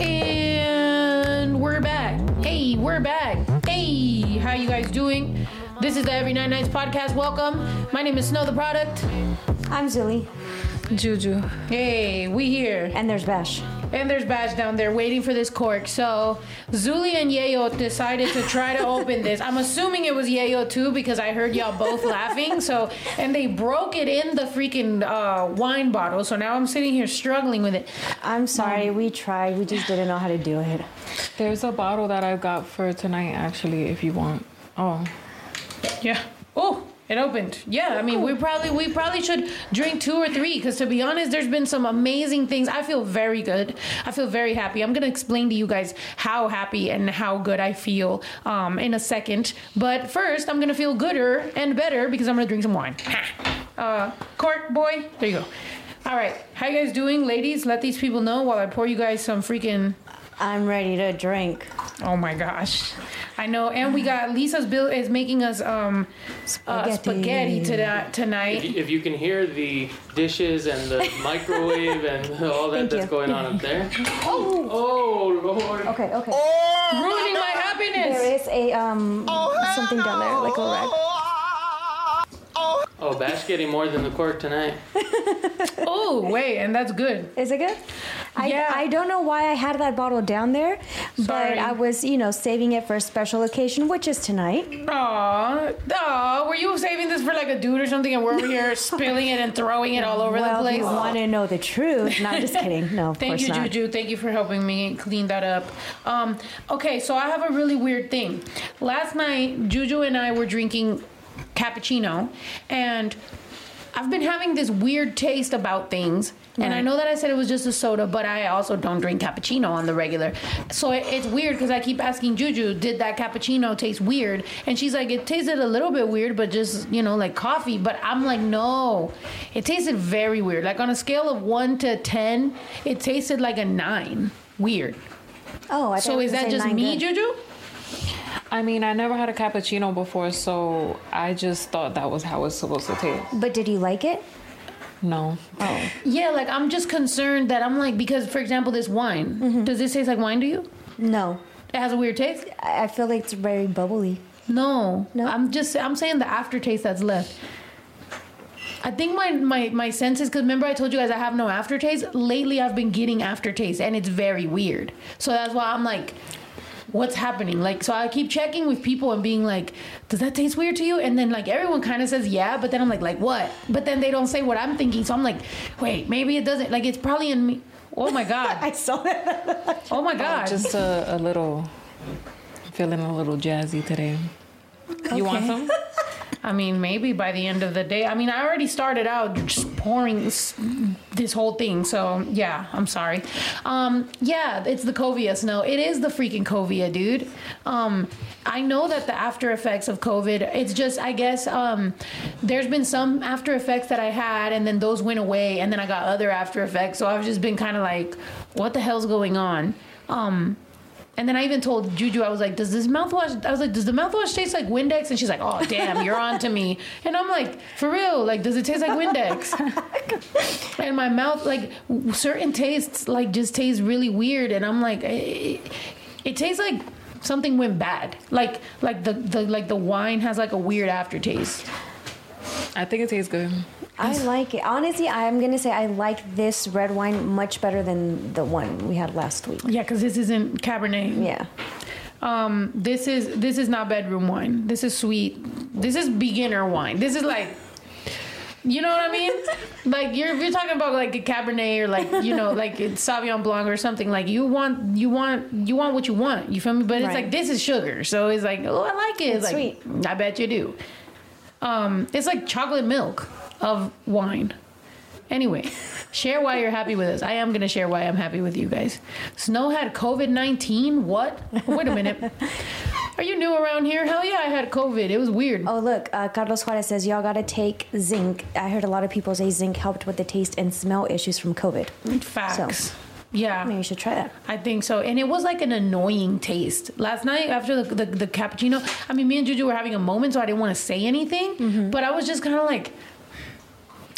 And we're back. Hey, we're back. Hey, how you guys doing? This is the Every Night Nights podcast. Welcome. My name is Snow Tha Product. I'm Zuli, Juju. Hey, we here. and there's Bash. And there's Bash down there waiting for this cork. So Zuli and Yayo decided to try to open this. I'm assuming it was Yayo too because I heard y'all both laughing. So and they broke it in the freaking uh, wine bottle. So now I'm sitting here struggling with it. I'm sorry, we tried. We just didn't know how to do it. There's a bottle that I got for tonight, actually, if you want. Oh, Yeah. Oh, it opened. Yeah, I mean, we probably we probably should drink two or three because to be honest, there's been some amazing things. I feel very good. I feel very happy. I'm gonna explain to you guys how happy and how good I feel um, in a second. But first, I'm gonna feel gooder and better because I'm gonna drink some wine. Uh, cork boy, there you go. All right, how you guys doing, ladies? Let these people know while I pour you guys some freaking. I'm ready to drink. Oh my gosh. I know, and we got Lisa's bill is making us um uh, Spaghetti. spaghetti to, tonight. If you, if you can hear the dishes and the microwave and all that Thank that's you. going on up there. Oh, oh Lord. Okay, okay. ruining my happiness. There is a um something down there, like a rag. Oh, Bash getting more than the cork tonight. Oh wait, and that's good. Is it good? I, Yeah. I don't know why I had that bottle down there, Sorry. but I was, you know, saving it for a special occasion, which is tonight. Aw, aw, were you saving this for like a dude or something, and we're over here spilling it and throwing it all over well, the place? you place? want to know the truth, no, I'm just kidding. No, of Thank course you, not. Juju. Thank you for helping me clean that up. Um, okay, so I have a really weird thing. Last night, Juju and I were drinking cappuccino, and I've been having this weird taste about things. And I know that I said it was just a soda, but I also don't drink cappuccino on the regular. So it, it's weird because I keep asking Juju, did that cappuccino taste weird? And she's like, it tasted a little bit weird, but just, you know, like coffee. But I'm like, no, it tasted very weird. Like on a scale of one to 10, it tasted like a nine. Weird. Oh, I thought So is that just me, good. Juju? I mean, I never had a cappuccino before, so I just thought that was how it's supposed to taste. But did you like it? No. Oh, Yeah, like I'm just concerned that I'm like, because for example, this wine, Mm-hmm. does this taste like wine to you? no. It has a weird taste? I I feel like it's very bubbly. No, No? I'm just I'm saying the aftertaste that's left. I think my my my senses because remember I told you guys I have no aftertaste. Lately I've been getting aftertaste and it's very weird. So that's why I'm like, what's happening? Like so I keep checking with people and being like, does that taste weird to you? And then like everyone kind of says yeah, but then I'm like like what? But then they don't say what I'm thinking. So I'm like, wait, maybe it doesn't. Like it's probably in me. Oh my god. I saw it. Oh my god. Just a, a little, feeling a little jazzy today. You want some? I mean, maybe by the end of the day. I mean, I already started out just pouring this, this whole thing. So, yeah, I'm sorry. Um, yeah, it's the Covia snow. It is the freaking Covia, dude. Um, I know that the after effects of COVID, it's just, I guess, um, there's been some after effects that I had, and then those went away, and then I got other after effects. So I've just been kind of like, what the hell's going on? Um, and then I even told Juju, I was like, "Does this mouthwash?" I was like, "Does the mouthwash taste like Windex?" And she's like, "Oh, damn, you're on to me." And I'm like, "For real? Like, does it taste like Windex?" and my mouth, like, certain tastes, like, just taste really weird. And I'm like, it, it tastes like something went bad. Like, like the, the like the wine has like a weird aftertaste. I think it tastes good. I like it. Honestly, I'm gonna say I like this red wine much better than the one we had last week. Yeah, because this isn't Cabernet. Yeah. Um, this is this is not bedroom wine. This is sweet. This is beginner wine. This is like, you know what I mean? like you're you're talking about like a Cabernet or like you know like it's Sauvignon Blanc or something. Like you want you want you want what you want. You feel me? But it's Right. like this is sugar, so it's like oh I like it. It's like, sweet. I bet you do. Um, it's like chocolate milk of wine. Anyway, share why you're happy with us. I am gonna share why I'm happy with you guys. Snow had COVID nineteen. What? Wait a minute. Are you new around here? Hell yeah, I had COVID. It was weird. Oh look, uh, Carlos Juarez says y'all gotta take zinc. I heard a lot of people say zinc helped with the taste and smell issues from COVID. Facts. Yeah. Maybe you should try that. I think so. And it was like an annoying taste. Last night after the, the, the cappuccino, I mean, me and Juju were having a moment, so I didn't want to say anything. Mm-hmm. But I was just kind of like,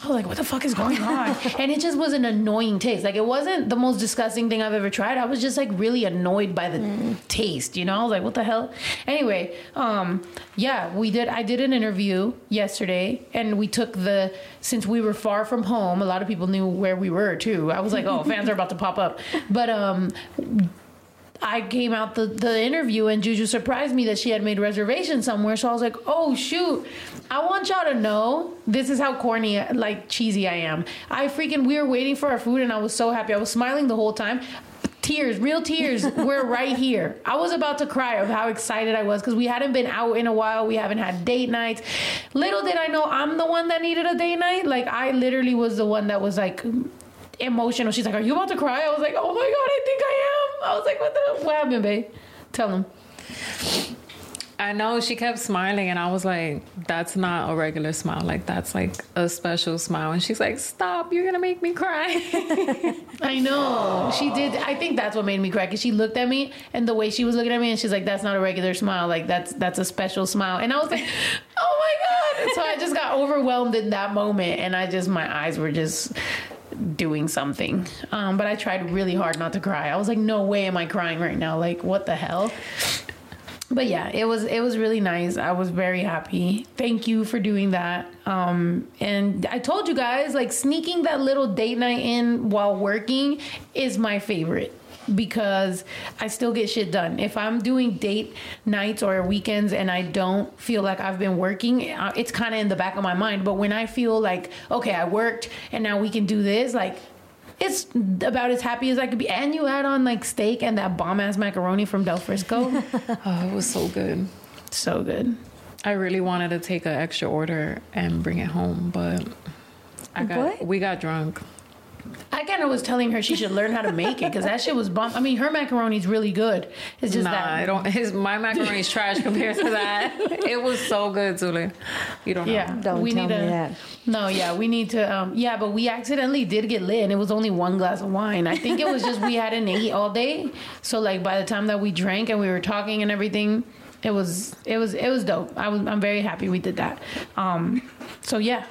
Like, what the fuck is going on? and it just was an annoying taste. Like it wasn't the most disgusting thing I've ever tried. I was just like really annoyed by the taste, you know? I was like, what the hell? Anyway, um, yeah, we did I did an interview yesterday and we took the since we were far from home, a lot of people knew where we were too. I was like, oh, fans are about to pop up. But um I came out the, the interview and Juju surprised me that she had made reservations somewhere. So I was like, oh shoot, I want y'all to know this is how corny, like cheesy I am. I freaking, we were waiting for our food and I was so happy. I was smiling the whole time. Tears, real tears, were right here. I was about to cry of how excited I was because we hadn't been out in a while. We haven't had date nights. Little did I know I'm the one that needed a date night. Like, I literally was the one that was like, emotional. She's like, "Are you about to cry?" I was like, "Oh my god, I think I am." I was like, "What the what happened, babe? Tell them." I know she kept smiling, and I was like, "That's not a regular smile. Like that's like a special smile." And she's like, "Stop! You're gonna make me cry." I know she did. I think that's what made me cry because she looked at me and the way she was looking at me, and she's like, "That's not a regular smile. Like that's that's a special smile." And I was like, "Oh my god!" So I just got overwhelmed in that moment, and I just my eyes were just doing something. Um, but I tried really hard not to cry. I was like, no way am I crying right now. Like, what the hell? But yeah, it was it was really nice. I was very happy. Thank you for doing that. Um, and I told you guys, like sneaking that little date night in while working is my favorite because I still get shit done. If I'm doing date nights or weekends and I don't feel like I've been working, uh, it's kind of in the back of my mind. But when I feel like, okay, I worked and now we can do this, like, it's about as happy as I could be. And you add on like steak and that bomb ass macaroni from Del Frisco. oh, it was so good. so good. I really wanted to take an extra order and bring it home, but I got What? we got drunk. I kind of was telling her she should learn how to make it because that shit was bomb. I mean, her macaroni's really good. It's just nah, that I don't. His my macaroni's trash compared to that. It was so good, Zuli. You don't know. Yeah, Don't we tell need me to. that. No, yeah, we need to. Um, yeah, but we accidentally did get lit, and it was only one glass of wine. I think it was just we hadn't ate all day, so like by the time that we drank and we were talking and everything, it was it was it was dope. I was I'm very happy we did that. Um, so yeah,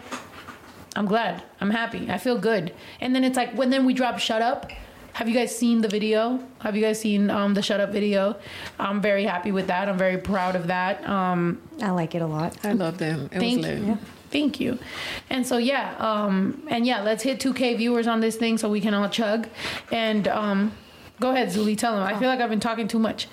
I'm glad. I'm happy. I feel good. And then it's like when then we drop "Shut Up." Have you guys seen the video? Have you guys seen um, the "Shut Up" video? I'm very happy with that. I'm very proud of that. Um, I like it a lot. I love them. It Thank was lit. you. Thank you. And so yeah, um, and yeah, let's hit 2K viewers on this thing so we can all chug. And um, go ahead, Zuli, tell them. I feel like I've been talking too much.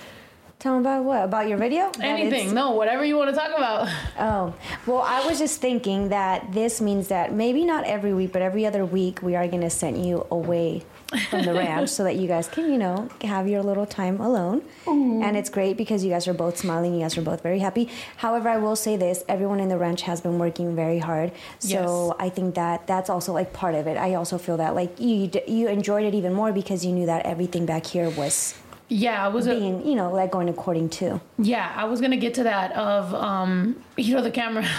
Tell them about what? About your video? Anything? No, whatever you want to talk about. Oh, well, I was just thinking that this means that maybe not every week, but every other week, we are going to send you away from the ranch so that you guys can, you know, have your little time alone. And it's great because you guys are both smiling. You guys are both very happy. However, I will say this everyone in the ranch has been working very hard. So I think that that's also like part of it. I also feel that like you, you enjoyed it even more because you knew that everything back here was Yeah, I was. A, being, you know, like going according to. yeah, I was gonna get to that. Of um, you know, the camera.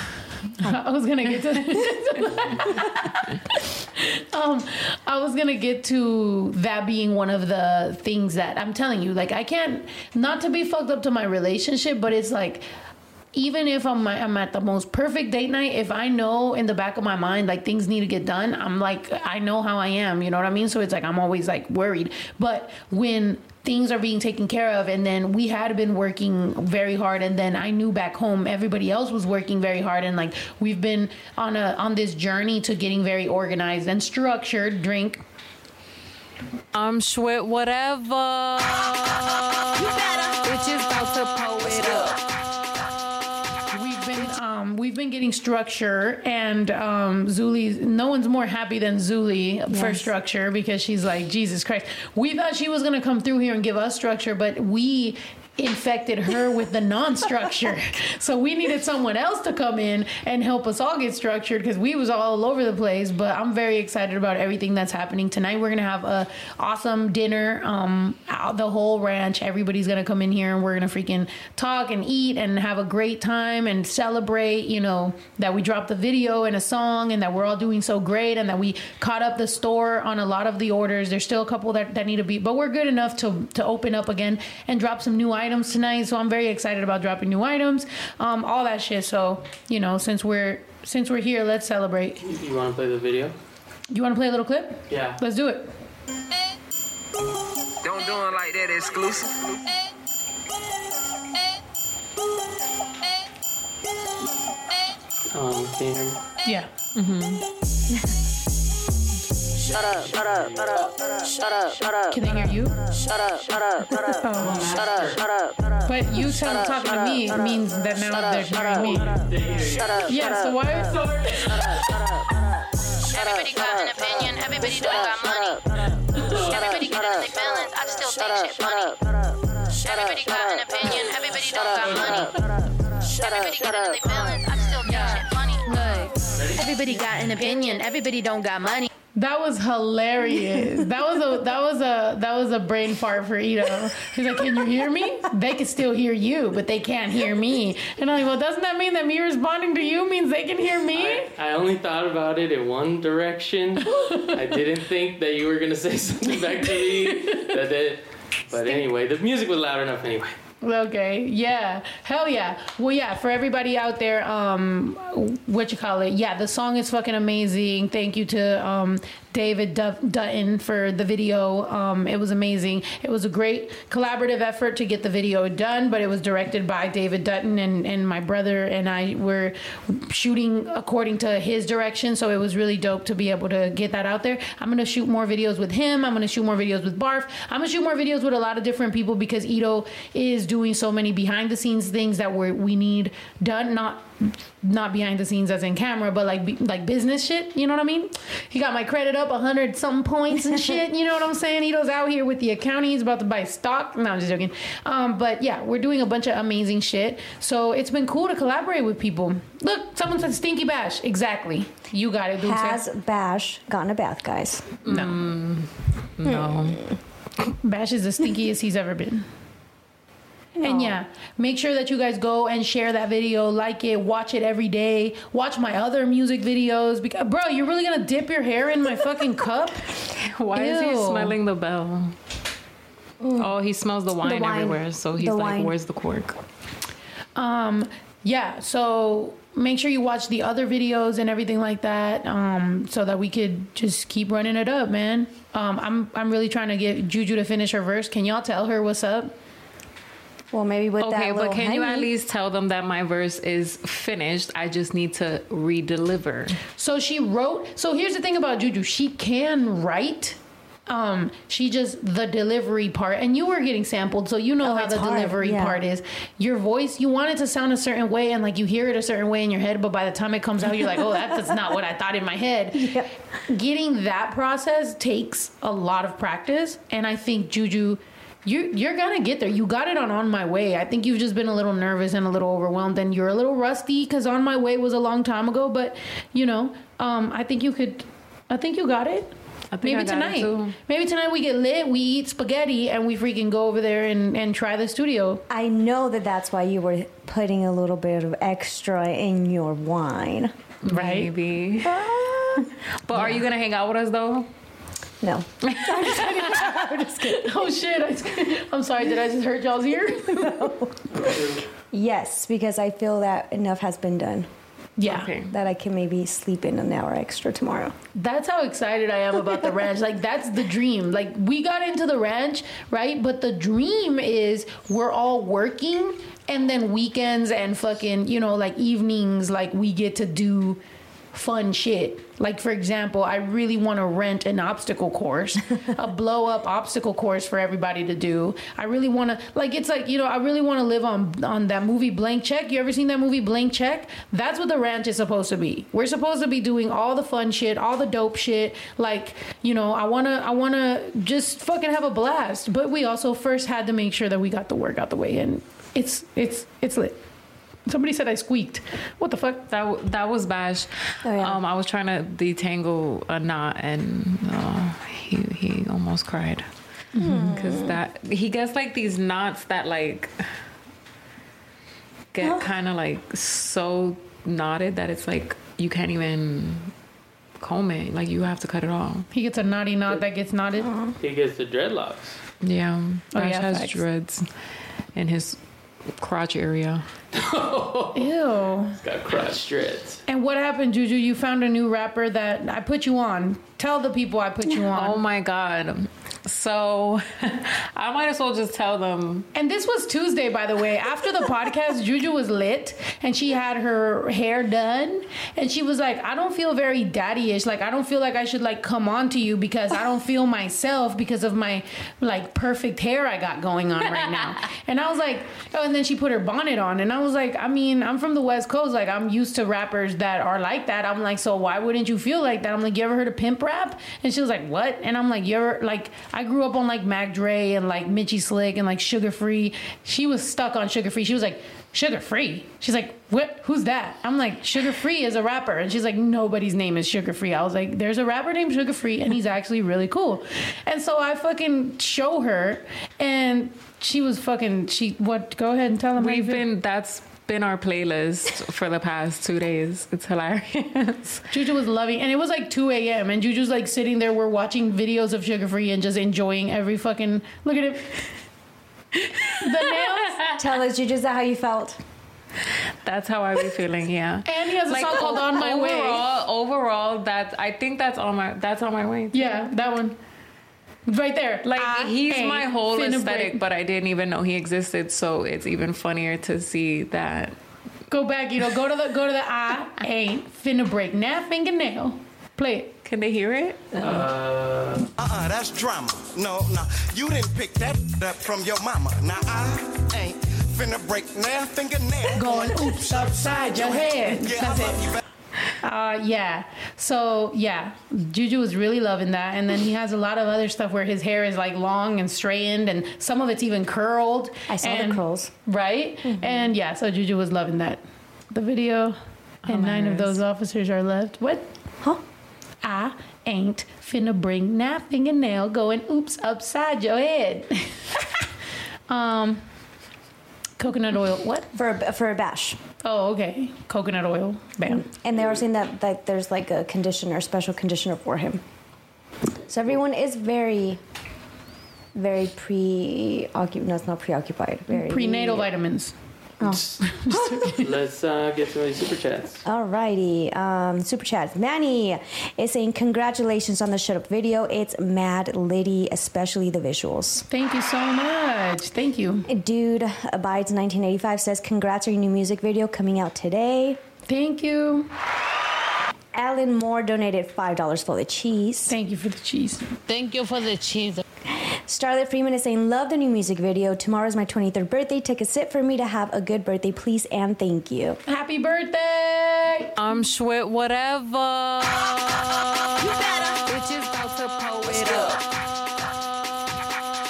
I was gonna get to. um, I was gonna get to that being one of the things that I'm telling you. Like, I can't not to be fucked up to my relationship, but it's like. Even if I'm, I'm at the most perfect date night, if I know in the back of my mind like things need to get done, I'm like I know how I am, you know what I mean? So it's like I'm always like worried. But when things are being taken care of and then we had been working very hard and then I knew back home everybody else was working very hard and like we've been on a on this journey to getting very organized and structured drink I'm Schwit whatever. Bitches about to pull it up. We've been getting structure and um Zuli no one's more happy than Zuli for structure because she's like Jesus Christ. We thought she was gonna come through here and give us structure but we infected her with the non-structure. So we needed someone else to come in and help us all get structured because we was all over the place but i'm very excited about everything that's happening. Tonight we're gonna have a awesome dinner um the whole ranch. Everybody's gonna come in here and we're gonna freaking talk and eat and have a great time and celebrate you know that we dropped the video and a song and that we're all doing so great and that we caught up the store on a lot of the orders. There's still a couple that, that need to be but we're good enough to to open up again and drop some new items tonight so i'm very excited about dropping new items um all that shit so you know since we're since we're here, let's celebrate. You want to play the video? You want to play a little clip? Yeah. Let's do it. Don't do it like that exclusive. Um, can you hear me? Yeah. Shut up, shut up, shut up, shut up, shut up, Can they hear you? shut up, shut up, shut up, Oh. shut up, shut up, shut up, But you tell talking to me means that now they're hearing me. shut up, Yeah. So why? Everybody got an opinion, everybody don't got money. Everybody got their feelings, I just still think shit funny. Everybody got an opinion, everybody don't got money. Everybody got their feelings, I everybody got an opinion, everybody don't got money. That was hilarious. That was a that was a that was a brain fart for Ito. He's like, "Can you hear me? They can still hear you, but they can't hear me." And I'm like, "Well, doesn't that mean that me responding to you means they can hear me?" I only thought about it in one direction. I didn't think that you were gonna say something back to me. That did. But anyway, the music was loud enough anyway. Okay, yeah, hell yeah. Well, yeah, for everybody out there, um, what you call it? Yeah, the song is fucking amazing. Thank you to um, David Dutton for the video. Um, it was amazing. It was a great collaborative effort to get the video done, but it was directed by David Dutton and, and my brother and I were shooting according to his direction. So it was really dope to be able to get that out there. I'm gonna shoot more videos with him. I'm gonna shoot more videos with Barf. I'm gonna shoot more videos with a lot of different people because Ito is doing so many behind the scenes things that we we need done. Not not behind the scenes as in camera, but like like business shit. You know what I mean? He got my credit up a hundred some points and shit. You know what I'm saying? Ito's out here with the accounting. He's about to buy stock. No, I'm just joking. Um, but yeah, we're doing a bunch of amazing shit. So it's been cool to collaborate with people. Look, someone said Stinky Bash. Exactly. You got it, Dulce. Has Bash gotten a bath, guys? no. No. Bash is the stinkiest he's ever been. And yeah, make sure that you guys go and share that video, like it, watch it every day, watch my other music videos. Because, bro, you're really gonna dip your hair in my fucking cup? Why is he smelling the bell? Oh, he smells the wine, wine. everywhere. So he's The like, wine. "Where's the cork?" Um, yeah, so make sure you watch the other videos and everything like that, um, so that we could just keep running it up, man. Um, I'm I'm really trying to get Juju to finish her verse. Can y'all tell her what's up? Well, maybe with that Okay, but can you at least tell them that my verse is finished? I just need to re-deliver. So she wrote. So here's the thing about Juju. She can write. Um, she just the delivery part, and you were getting sampled, so you know Oh, how the hard, delivery yeah. part is. Your voice, you want it to sound a certain way, and like you hear it a certain way in your head, but by the time it comes out, you're like, oh, that's not what I thought in my head. Yeah. Getting that process takes a lot of practice, and I think Juju. You, you're gonna get there. You got it on On My Way. I think you've just been a little nervous and a little overwhelmed, and you're a little rusty because On My Way was a long time ago. But you know, um, I think you could. I think you got it. I think Maybe I got it, tonight. too. Maybe tonight we get lit. We eat spaghetti and we freaking go over there and, and try the studio. I know that that's why you were putting a little bit of extra in your wine. Right. Maybe. but are you gonna hang out with us though? No. Oh shit! I, I'm sorry. Did I just hurt y'all's ear? no. Yes, because I feel that enough has been done. Yeah. Okay. That I can maybe sleep in an hour extra tomorrow. That's how excited I am about the ranch. Like that's the dream. Like we got into the ranch, right? But the dream is we're all working and then weekends and fucking, you know, like evenings like we get to do fun shit. Like for example, I really want to rent an obstacle course, a blow up obstacle course for everybody to do. I really want to like it's like, you know, I really want to live on on that movie Blank Check. You ever seen that movie Blank Check? That's what the ranch is supposed to be. We're supposed to be doing all the fun shit, all the dope shit. Like, you know, I want to I want to just fucking have a blast. But we also first had to make sure that we got the work out the way and it's it's it's lit. Somebody said I squeaked. What the fuck? That that was Bash. Oh, yeah. Um, I was trying to detangle a knot, and uh, he he almost cried because that he gets like these knots that like get kind of like so knotted that it's like you can't even comb it. Like you have to cut it off. He gets a knotty knot that gets knotted. He gets the dreadlocks. Yeah, Oh, Bash yeah, has facts. dreads in his crotch area. Ew. Got crotch dreads. And what happened, Juju? You found a new rapper that I put you on. Tell the people I put you oh on. Oh my god. So I might as well just tell them. And this was Tuesday, by the way. After the podcast, Juju was lit and she had her hair done. And she was like, I don't feel very daddy ish. Like, I don't feel like I should like come on to you because I don't feel myself because of my like perfect hair I got going on right now. and I was like, oh, and then she put her bonnet on. And I was like, I mean, I'm from the West Coast. Like, I'm used to rappers that are like that. I'm like, so why wouldn't you feel like that? I'm like, you ever heard of pimp rap? And she was like, what? And I'm like, you're like, I grew up on like Mac Dre and like Mitchy Slick and like Suga Free. She was stuck on Suga Free. She was like, Suga Free. She's like, what? Who's that? I'm like, Suga Free is a rapper. And she's like, nobody's name is Suga Free. I was like, there's a rapper named Suga Free and he's actually really cool. And so I fucking show her and she was fucking, she, what, go ahead and tell you We've been that's been our playlist for the past two days. It's hilarious. Juju was loving, and it was like 2 a.m. And Juju's like sitting there. We're watching videos of Suga Free and just enjoying every fucking. Look at it. The nails. Tell us, Juju, is that how you felt? That's how I be feeling. Yeah. And he has a song called "On My Way." overall, overall, that I think that's on my that's on my way. Yeah, that one. Right there. Like I he's ain't my whole finna aesthetic, break. but I didn't even know he existed. So it's even funnier to see that. Go back, you know. Go to the go to the. I ain't finna break now fingernail. Play it. Can they hear it? Uh, Uh-uh, that's drama. No, no, you didn't pick that up from your mama. Now I ain't finna break now fingernail. Going oops upside your head. Yeah, That's I love it. you. baby. Uh, yeah. So yeah, Juju was really loving that, and then he has a lot of other stuff where his hair is like long and straightened, and some of it's even curled. I saw the curls. Right, and yeah, so Juju was loving that. The video, and nine of those officers are left. What? Huh? I ain't finna bring that fingernail going oops upside your head. um, coconut oil. What? For a, for a bash. Oh, okay. Coconut oil. Bam. And they were saying that, that there's like a conditioner, special conditioner for him. So everyone is very, very preoccupied. No, it's not preoccupied. Very Prenatal vitamins. let's uh, get some of these super chats. Alrighty, um, super chat. Manny is saying congratulations on the shut up video. It's mad litty, especially the visuals. Thank you so much. Thank you. Dude abides 1985 says congrats on your new music video coming out today. Thank you. Alan Moore donated five dollars for the cheese. Thank you for the cheese. Thank you for the cheese. Starlet Freeman is saying love the new music video. Tomorrow's my 23rd birthday. Take a sip for me to have a good birthday, please and thank you. Happy birthday! I'm Schwit, whatever. Bitches about to pull it up.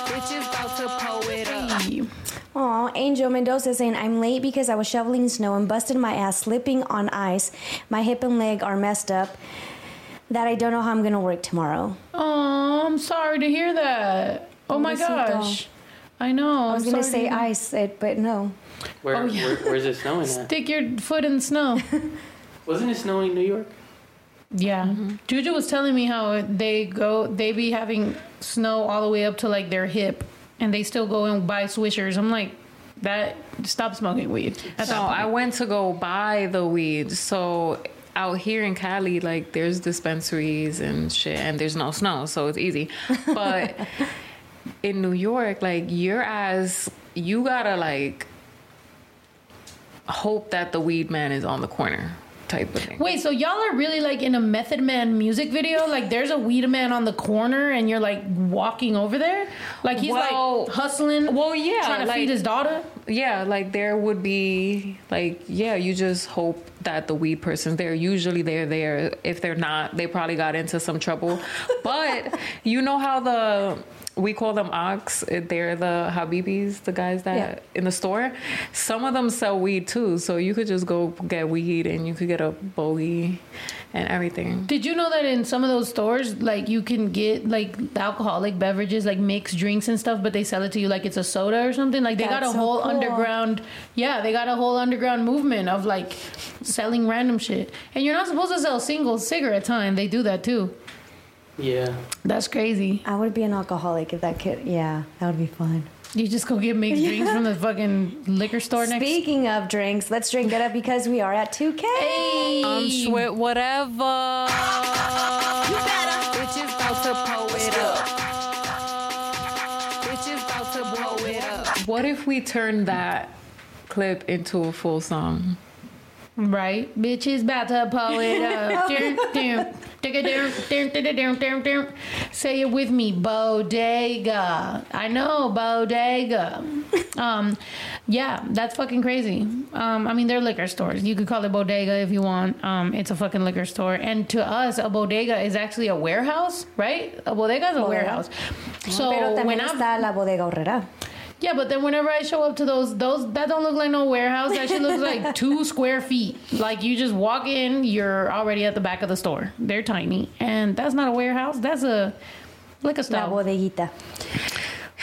Bitches about to pull it up. Aw, Angel Mendoza saying I'm late because I was shoveling snow and busted my ass slipping on ice. My hip and leg are messed up. That I don't know how I'm gonna work tomorrow. Oh, I'm sorry to hear that. Oh my gosh. I know. I was gonna say ice, it, but no. Where, Oh, yeah. where where's it snowing at? Stick your foot in the snow. Wasn't it snowing in New York? yeah. Mm-hmm. Juju was telling me how they go, they be having snow all the way up to like their hip, and they still go and buy swishers. I'm like, that. Stop smoking weed. So. I went to go buy the weed. So out here in Cali, like there's dispensaries and shit, and there's no snow, so it's easy. But in New York, like your ass, you gotta like hope that the weed man is on the corner, type of thing. Wait, so y'all are really like in a Method Man music video? Like there's a weed man on the corner and you're like walking over there? Like he's Well- like hustling? well, yeah, Trying to like- feed his daughter? Yeah, like there would be like yeah, you just hope that the weed person's there. Usually they're there. If they're not, they probably got into some trouble. But you know how the we call them ox. They're the habibis, the guys that Yeah. in the store. Some of them sell weed too, so you could just go get weed and you could get a bogey and everything. Did you know that in some of those stores, like you can get like alcoholic beverages, like mixed drinks and stuff, but they sell it to you like it's a soda or something? Like they got a so whole cool. underground, yeah, they got a whole underground movement of like selling random shit. And you're not supposed to sell single cigarettes, huh? And they do that too. Yeah. That's crazy. I would be an alcoholic if that could. Yeah, that would be fun. You just go get mixed drinks from the fucking liquor store next. Speaking of drinks, let's drink it up because we are at 2K. I'm um, sweat whatever. Bitches about to pull it up. Bitches about to blow it up. What if we turn that clip into a full song? Right. Bitches, bathtub poet. Say it with me. Bodega. I know, bodega. Um, yeah, that's fucking crazy. Um, I mean, they're liquor stores. You could call it bodega if you want. Um, it's a fucking liquor store. And to us, a bodega is actually a warehouse, right? A bodega is a warehouse. So when I... la bodega horrera yeah, but then whenever I show up to those, those that don't look like no warehouse. That shit looks like two square feet. Like you just walk in, you're already at the back of the store. They're tiny, and that's not a warehouse. That's a liquor store. La store. bodeguita.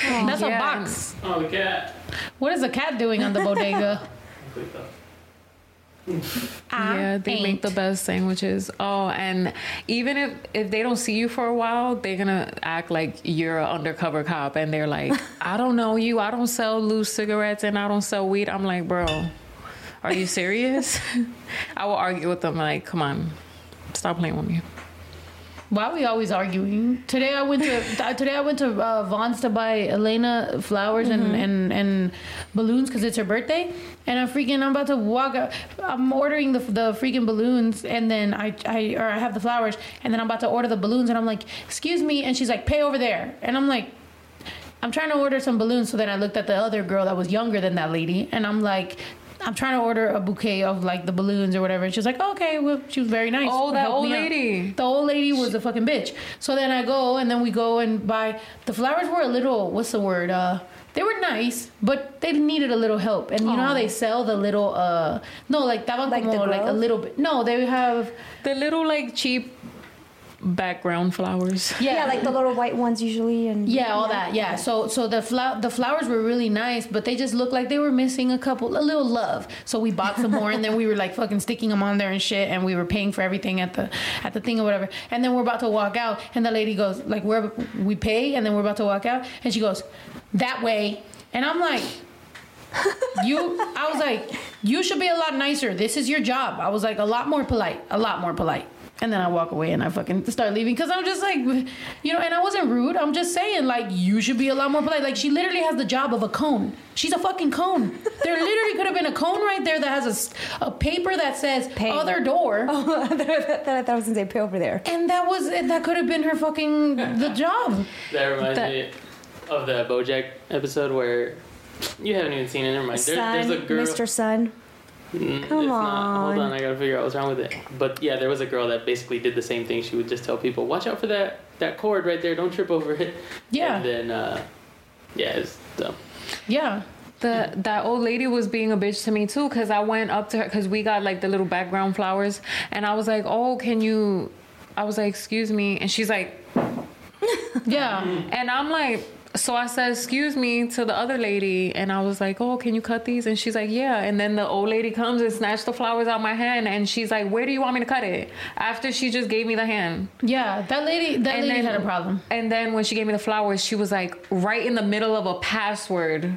That's a box. Oh, the cat. What is a cat doing on the bodega? I yeah, they make the best sandwiches. Oh, and even if if they don't see you for a while, they're gonna act like you're an undercover cop, and they're like, "I don't know you. I don't sell loose cigarettes, and I don't sell weed." I'm like, "Bro, are you serious?" I will argue with them like, "Come on, stop playing with me." Why are we always arguing? Today I went to today I went to uh, Vons to buy Elena flowers and, and, and balloons because it's her birthday, and I'm freaking I'm about to walk. out. I'm ordering the the freaking balloons, and then I I or I have the flowers, and then I'm about to order the balloons, and I'm like, excuse me, and she's like, pay over there, and I'm like. I'm trying to order some balloons, so then I looked at the other girl that was younger than that lady, and I'm like, I'm trying to order a bouquet of like the balloons or whatever. And she was like, okay, well, she was very nice. Oh, that old me out. lady. The old lady was a fucking bitch. So then I go and then we go and buy the flowers were a little what's the word? Uh they were nice, but they needed a little help. And you know how they sell the little uh no like that one Like like a little bit. No, they have The little like cheap background flowers. yeah, Yeah, like the little white ones usually. and Yeah, all that. Yeah. So so the fla- the flowers were really nice, but they just looked like they were missing a couple, a little love. So we bought some more, and then we were like fucking sticking them on there and shit, and we were paying for everything at the at the thing or whatever. And then we're about to walk out, and the lady goes like, "Where we pay?" And then we're about to walk out, and she goes, "That way." And I'm like. You, I was like, you should be a lot nicer. This is your job. I was like, a lot more polite, a lot more polite. And then I walk away and I fucking start leaving because I'm just like, you know, and I wasn't rude. I'm just saying, like, you should be a lot more polite. Like, she literally has the job of a cone. She's a fucking cone. There literally could have been a cone right there that has a, a paper that says Pay. other door. Oh, that, I thought I was gonna say pay over there. And that was, that could have been her fucking, the job. That reminds That- me of the BoJack episode where you haven't even seen it. Never mind. There, there's a girl. Mr. Sun. Mm, Come it's Not. Hold on. on, I gotta figure out what's wrong with it. But yeah, there was a girl that basically did the same thing. She would just tell people, "Watch out for that that cord right there. Don't trip over it." Yeah. And then, uh, yeah, it's dumb. Yeah. The that old lady was being a bitch to me too because I went up to her because we got like the little background flowers and I was like, oh, can you? I was like, excuse me, and she's like, Yeah. and I'm like. So I said, "Excuse me" to the other lady, and I was like, "Oh, can you cut these?" And she's like, "Yeah." And then the old lady comes and snatched the flowers out my hand, and she's like, "Where do you want me to cut it?" After she just gave me the hand. Yeah. That lady, that And lady then- had a problem. And then when she gave me the flowers, she was like right in the middle of a password,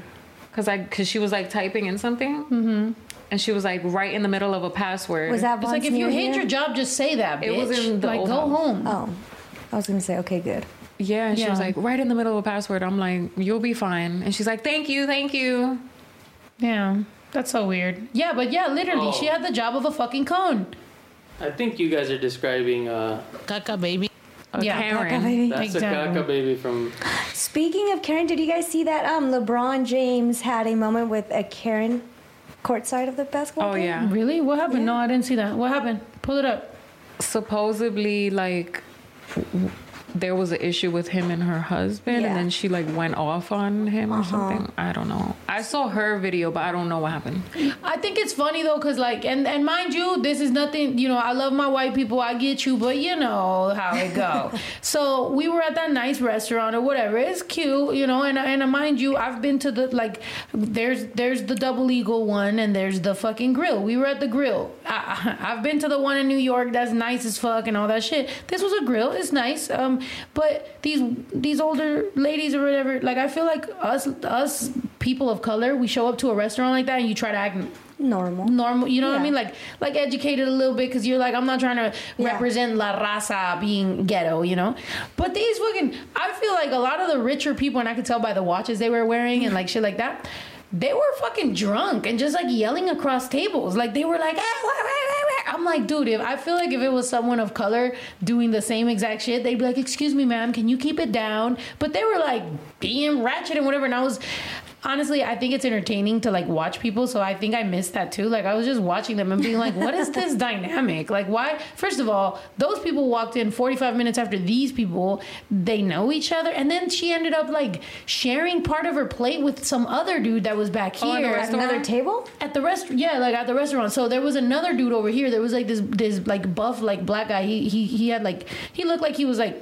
cause I, cause she was like typing in something, mm-hmm. and she was like right in the middle of a password. Was that It's like if you hate your job, just say that. Bitch. It was in the like old go house. home. Oh, I was gonna say okay, good. Yeah, and she was like right in the middle of a password. I'm like, you'll be fine. And she's like, thank you, thank you. Yeah, that's so weird. Yeah, but yeah, literally, Oh. she had the job of a fucking cone. I think you guys are describing. Uh, Caca baby. A Yeah, Karen. baby. that's Exactly. a caca baby from. Speaking of Karen, did you guys see that um LeBron James had a moment with a Karen courtside of the basketball Oh game? yeah. Really? What happened? No, I didn't see that. What happened? Pull it up. Supposedly, like. W- There was an issue with him and her husband, Yeah. and then she like went off on him or Uh-huh. something. I don't know. I saw her video, but I don't know what happened. I think it's funny though, cause like, and and mind you, this is nothing. You know, I love my white people. I get you, but you know how it go. so we were at that nice restaurant or whatever. It's cute, you know. And and mind you, I've been to the like, there's there's the Double Eagle one, and there's the fucking grill. We were at the grill. I, I, I've been to the one in New York that's nice as fuck and all that shit. This was a grill. It's nice. Um, But these these older ladies or whatever, like I feel like us us people of color, we show up to a restaurant like that and you try to act Normal. normal. You know what I mean? Like like educated a little bit because you're like I'm not trying to Yeah. represent la raza being ghetto, you know. But these fucking, I feel like a lot of the richer people, and I could tell by the watches they were wearing and like shit like that. They were fucking drunk and just like yelling across tables. Like they were like, "Eh, wah, wah, wah, wah." I'm like, dude, if I feel like if it was someone of color doing the same exact shit, they'd be like, excuse me, ma'am, can you keep it down? But they were like being ratchet and whatever. And I was, honestly, I think it's entertaining to like watch people. So I think I missed that too. Like I was just watching them and being like, what is this dynamic? Like why? First of all, those people walked in 45 minutes after these people. They know each other, and then she ended up like sharing part of her plate with some other dude that was back Oh, here At another table? at the rest yeah like at the restaurant so there was another dude over here there was like this this like buff like black guy he he, he had like he looked like he was like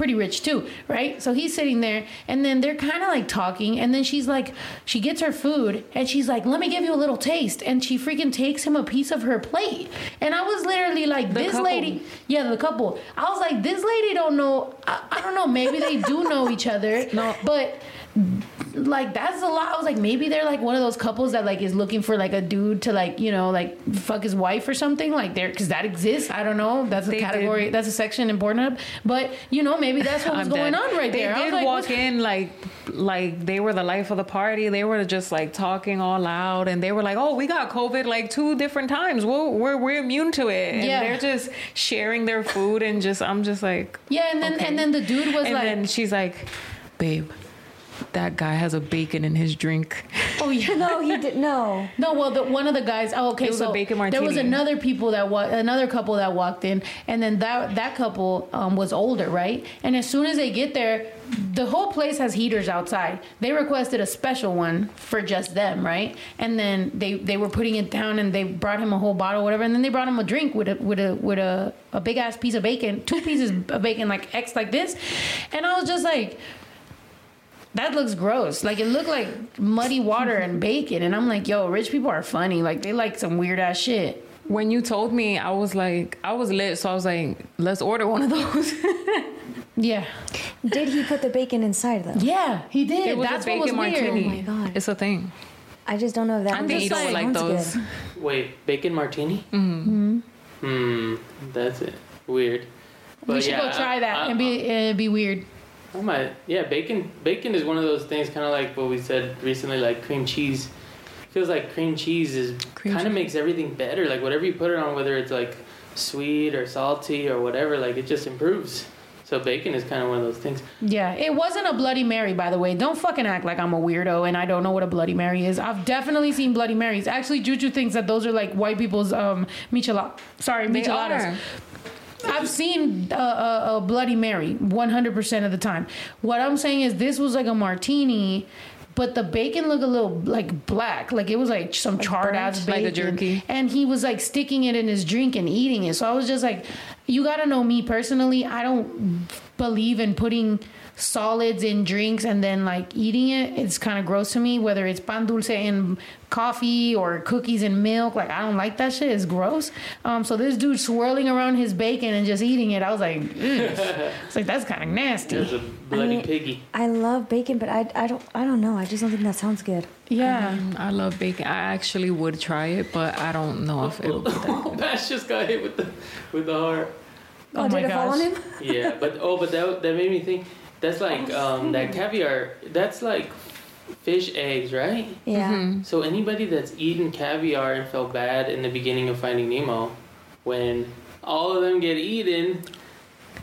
pretty rich too right so he's sitting there and then they're kind of like talking and then she's like she gets her food and she's like let me give you a little taste and she freaking takes him a piece of her plate and i was literally like this couple. lady yeah the couple i was like this lady don't know I, I don't know maybe they do know each other No. but like that's a lot. I was like, maybe they're like one of those couples that like is looking for like a dude to like you know like fuck his wife or something like there because that exists. I don't know. That's a They category. did. That's a section in Pornhub. But you know maybe that's what was I'm going dead. on right they there. I was did like, walk in like like they were the life of the party. They were just like talking all loud, and they were like, "Oh, we got COVID like two different times. We're we're, we're immune to it." And Yeah. they're just sharing their food, and just I'm just like, Yeah, and then okay. and then the dude was like and like, then she's like, "Babe, that guy has a bacon in his drink." oh yeah. No, he did. No. No, well, the, one of the guys. Oh, okay. It was a so bacon there was another people that wa- another couple that walked in, and then that that couple um, was older, right? And as soon as they get there, the whole place has heaters outside. They requested a special one for just them, right? And then they they were putting it down, and they brought him a whole bottle, whatever. And then they brought him a drink with a with a with a a big ass piece of bacon, two pieces of bacon, like X like this, and I was just like. That looks gross. Like it looked like muddy water and bacon. And I'm like, yo, rich people are funny. Like they like some weird ass shit. When you told me, I was like, I was lit, so I was like, "Let's order one of those." Yeah. Did he put the bacon inside though? Yeah, he did. it was That's a what was bacon weird. Oh my God. It's a thing. I just don't know if that I one think you just don't like those. good. Wait, bacon martini? Mm-hmm. Hmm, that's it. Weird. we should yeah, go try I- that I- and be it'd be weird. I might. Yeah, bacon. Bacon is one of those things, kind of like what we said recently, like cream cheese. Feels like cream cheese is kind of makes everything better. Like whatever you put it on, whether it's like sweet or salty or whatever, like it just improves. So bacon is kind of one of those things. Yeah, it wasn't a Bloody Mary, by the way. Don't fucking act like I'm a weirdo and I don't know what a Bloody Mary is. I've definitely seen Bloody Marys. Actually, Juju thinks that those are like white people's um michelada. Sorry, They micheladas. I've seen a, a, a Bloody Mary 100% of the time. What I'm saying is this was like a martini, but the bacon looked a little like black. Like it was like some charred ass bacon. Like a jerky? And he was like sticking it in his drink and eating it. So I was just like, you gotta know me personally. I don't believe in putting solids in drinks and then like eating it. It's kind of gross to me, whether it's pan dulce in coffee or cookies and milk. Like I don't like that shit. It's gross. Um, so this dude swirling around his bacon and just eating it, I was like, it's like that's kind of nasty. There's a bloody mean- piggy. I love bacon, but I, I don't I don't know. I just don't think that sounds good. Yeah. I love bacon. I actually would try it, but I don't know if it'll be that. good. Bash just got hit with the with the heart. Oh did my it fall on gosh. him? Yeah, but oh, but that that made me think. That's like um that caviar. That's like fish eggs, right? Yeah. So anybody that's eaten caviar and felt bad in the beginning of Finding Nemo, when all of them get eaten,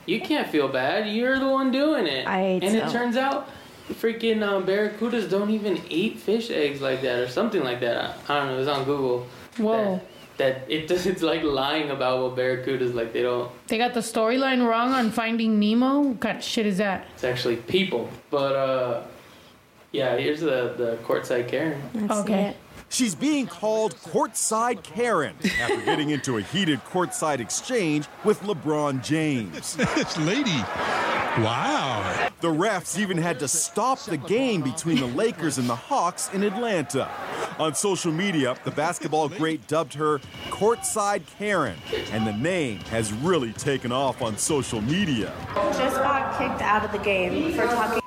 you can't feel bad. You're the one doing it. I ate and it turns out, freaking um, barracudas don't even eat fish eggs like that or something like that. I, I don't know. It was on Google. Whoa. That, that it it's like lying about what barracudas like. They don't. They got the storyline wrong on Finding Nemo. What kind of shit is that? It's actually people. But uh, yeah. Here's the the courtside Karen. Let's see Okay. it. She's being called courtside Karen after getting into a heated courtside exchange with LeBron James. This lady. Wow. The refs even had to stop the game between the Lakers and the Hawks in Atlanta. On social media, the basketball great dubbed her Courtside Karen, and the name has really taken off on social media. Just got kicked out of the game for talking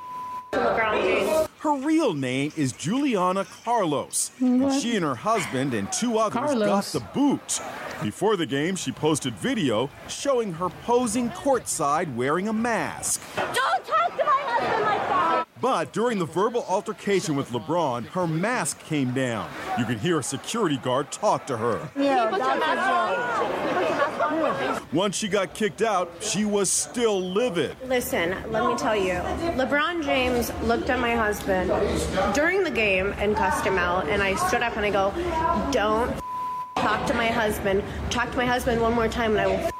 to LeBron James. Her real name is Juliana Carlos, and she and her husband and two others Carlos. got the boot. Before the game, she posted video showing her posing courtside wearing a mask. Don't talk to my husband like that. But during the verbal altercation with LeBron, her mask came down. You could hear a security guard talk to her. Yeah, put your mask on. Put your mask on. Once she got kicked out, she was still livid. Listen, let me tell you. LeBron James looked at my husband during the game and cussed him out, and I stood up and I go, "Don't talk to my husband. Talk to my husband one more time, and I will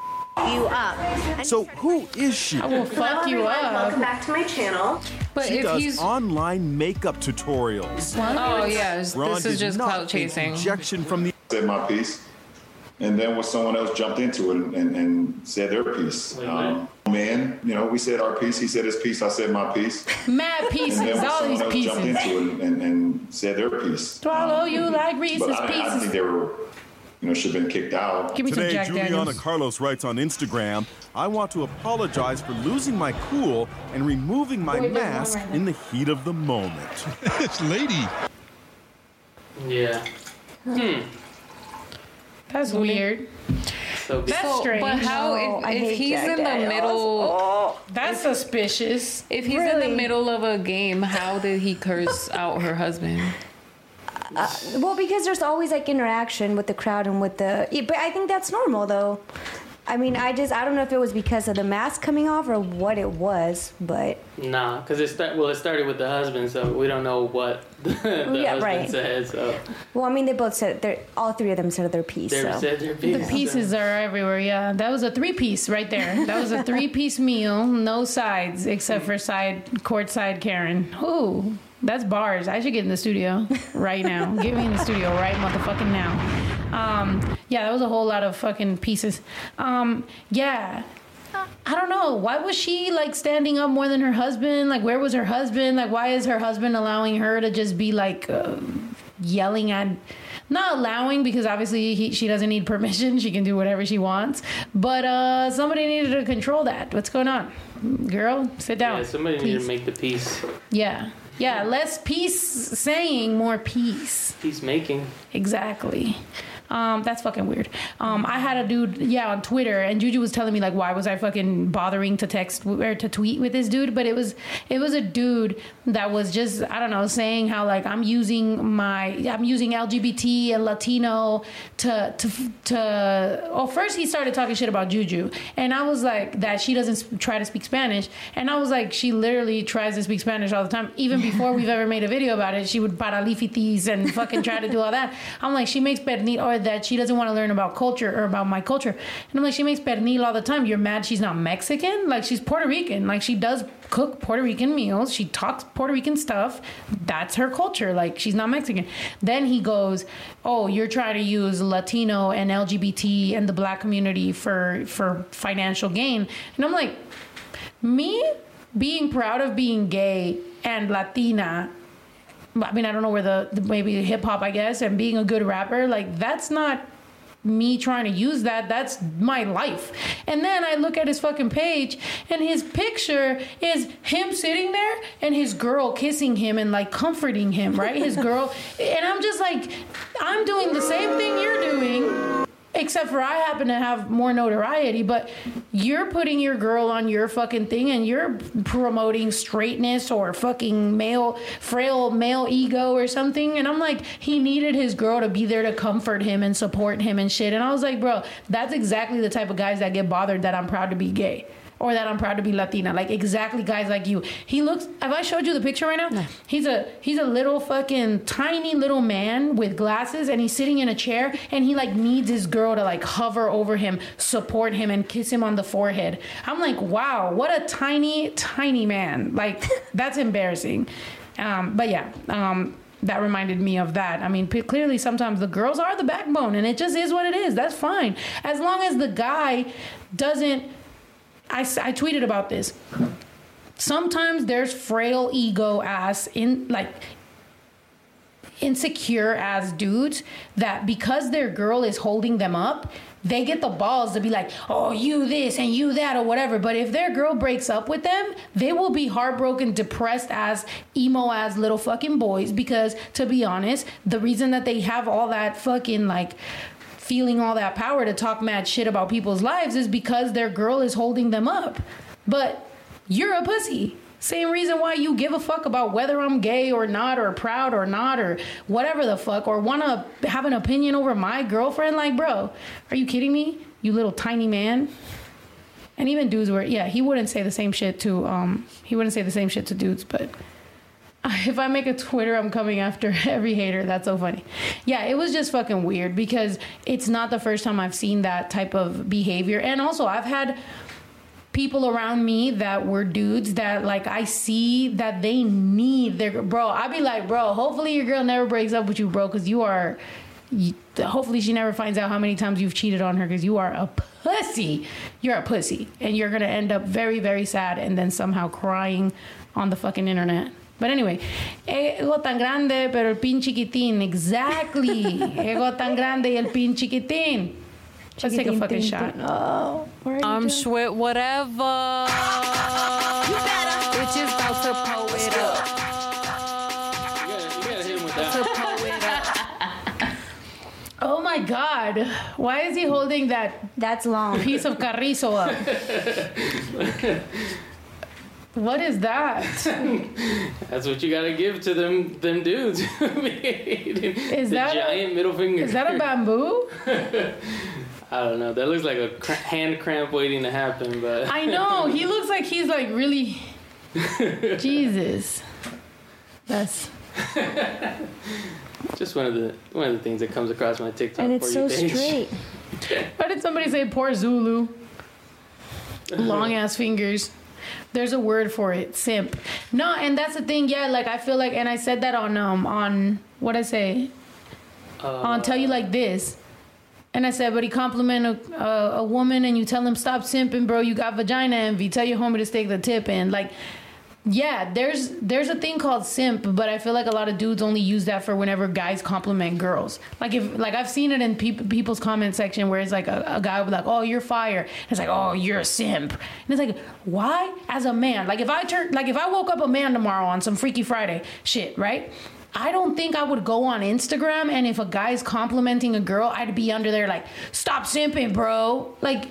you up." And So who is she? I will Hello, fuck you everyone. up. Welcome back to my channel. But She if does he's online makeup tutorials. oh yes, Ron this is just not clout chasing. Rejection from the said my piece, and then when someone else jumped into it and, and, and said their piece, um, man, you know, we said our piece. He said his piece. I said my piece. Mad And pieces, then when all someone these else jumped into it and, and said their piece, Swallow you like Reese's but I, I think they were, you know, should have been kicked out. Give me some Today, Jack Juliana Daniels. Carlos writes on Instagram, I want to apologize for losing my cool and removing my Boy, there's one mask right in the heat of the moment. This lady. Yeah. Hmm. That's weird. So That's So, strange. but how No, if, I if he's Jack in the Daniels. middle That's suspicious. if he's in the middle of a game, how did he curse out her husband? Uh, well, because there's always like interaction with the crowd and with the. yeah, But I think that's normal though. I mean, I just I don't know if it was because of the mask coming off or what it was, but Nah, because it start well. It started with the husband, so we don't know what the, the Yeah, husband right. said. So well, I mean, they both said they're all three of them said their piece. they So said their piece. The pieces are everywhere. Yeah, that was a three piece right there. That was a three piece meal, no sides except for side court side Karen. Ooh, that's bars. I should get in the studio right now. Get me in the studio right motherfucking now. Um, yeah, that was a whole lot of fucking pieces. Um, yeah. I don't know. Why was she like standing up more than her husband? Like, where was her husband? Like, why is her husband allowing her to just be like uh, yelling at? Not allowing because obviously he, she doesn't need permission. She can do whatever she wants. But uh, somebody needed to control that. What's going on, girl? Sit down. Yeah, somebody needed to make the peace Yeah, yeah. Less peace saying, more peace. peacemaking. Exactly. Um, that's fucking weird. Um, I had a dude, yeah, on Twitter, and Juju was telling me like, why was I fucking bothering to text or to tweet with this dude? But it was, it was a dude that was just, I don't know, saying how like I'm using my, I'm using LGBT and Latino to to to. Well, first he started talking shit about Juju, and I was like that she doesn't try to speak Spanish, and I was like she literally tries to speak Spanish all the time. Even before we've ever made a video about it, she would paralifitis and fucking try to do all that. I'm like she makes pernil, or that she doesn't want to learn about culture or about my culture, and I'm like she makes pernil all the time. You're mad she's not Mexican? Like she's Puerto Rican. Like she does cook Puerto Rican meals. She talks Puerto Rican stuff. That's her culture. Like she's not Mexican. Then he goes, "Oh, you're trying to use Latino and LGBT and the black community for for financial gain." And I'm like, me being proud of being gay and Latina. I mean, I don't know where the, the maybe hip hop, I guess, and being a good rapper, like that's not me trying to use that. That's my life. And then I look at his fucking page, and his picture is him sitting there and his girl kissing him and like comforting him, right? His girl. And I'm just like, I'm doing the same thing you're doing. Except for I happen to have more notoriety, but you're putting your girl on your fucking thing and you're promoting straightness or fucking male, frail male ego or something. And I'm like, he needed his girl to be there to comfort him and support him and shit. And I was like, bro, that's exactly the type of guys that get bothered that I'm proud to be gay or that I'm proud to be Latina. Like exactly guys like you. He looks have I showed you the picture right now? He's a he's a little fucking tiny little man with glasses and he's sitting in a chair and he like needs his girl to like hover over him, support him and kiss him on the forehead. I'm like, "Wow, what a tiny tiny man." Like that's embarrassing. Um but yeah, um that reminded me of that. I mean, p- clearly sometimes the girls are the backbone and it just is what it is. That's fine. As long as the guy doesn't I, I tweeted about this. Sometimes there's frail ego ass in like insecure as dudes that because their girl is holding them up, they get the balls to be like, oh, you this and you that or whatever. But if their girl breaks up with them, they will be heartbroken, depressed as emo as little fucking boys. Because to be honest, the reason that they have all that fucking like feeling all that power to talk mad shit about people's lives is because their girl is holding them up. But you're a pussy. Same reason why you give a fuck about whether I'm gay or not, or proud or not, or whatever the fuck, or wanna have an opinion over my girlfriend. Like, bro, are you kidding me? You little tiny man. And even dudes were, yeah, he wouldn't say the same shit to, um, he wouldn't say the same shit to dudes, but if I make a Twitter, I'm coming after every hater. That's so funny. Yeah, it was just fucking weird because it's not the first time I've seen that type of behavior. And also, I've had people around me that were dudes that like I see that they need their bro. I'd be like, bro, hopefully your girl never breaks up with you, bro, because you are. You, hopefully she never finds out how many times you've cheated on her because you are a pussy. You're a pussy, and you're gonna end up very, very sad, and then somehow crying on the fucking internet. But anyway, ego tan grande, pero el pin chiquitín. Exactly. ego tan grande y el pin chiquitín. Let's take a fucking shot. Oh, I'm sweat whatever. Bitches about to pull it up. You gotta hit him with To that. pull it up. Oh my God. Why is he holding that That's long. piece of carrizo up? what is that? That's what you gotta give to them them dudes. is the that a- giant middle finger? Is that a bamboo? I don't know. That looks like a cr- hand cramp waiting to happen, but I know. He looks like he's like really. Jesus. That's. just one of the one of the things that comes across my TikTok And it's for so you page. straight. Why did somebody say poor Zulu? Long ass fingers. There's a word for it, simp. No, and that's the thing. Yeah, like I feel like, and I said that on um on what I say on tell you like this. And I said, but he compliment a, a, a woman and you tell him stop simping, bro. You got vagina envy. Tell your homie to stick the tip in. Like, yeah, there's there's a thing called simp, but I feel like a lot of dudes only use that for whenever guys compliment girls. Like if like I've seen it in peop people's comment section where it's like a, a guy will be like, "Oh, you're fire," and it's like, "Oh, you're a simp," and it's like, why? As a man, like if I turn like if I woke up a man tomorrow on some Freaky Friday shit, right? I don't think I would go on Instagram and if a guy's complimenting a girl, I'd be under there like, "Stop simping, bro." Like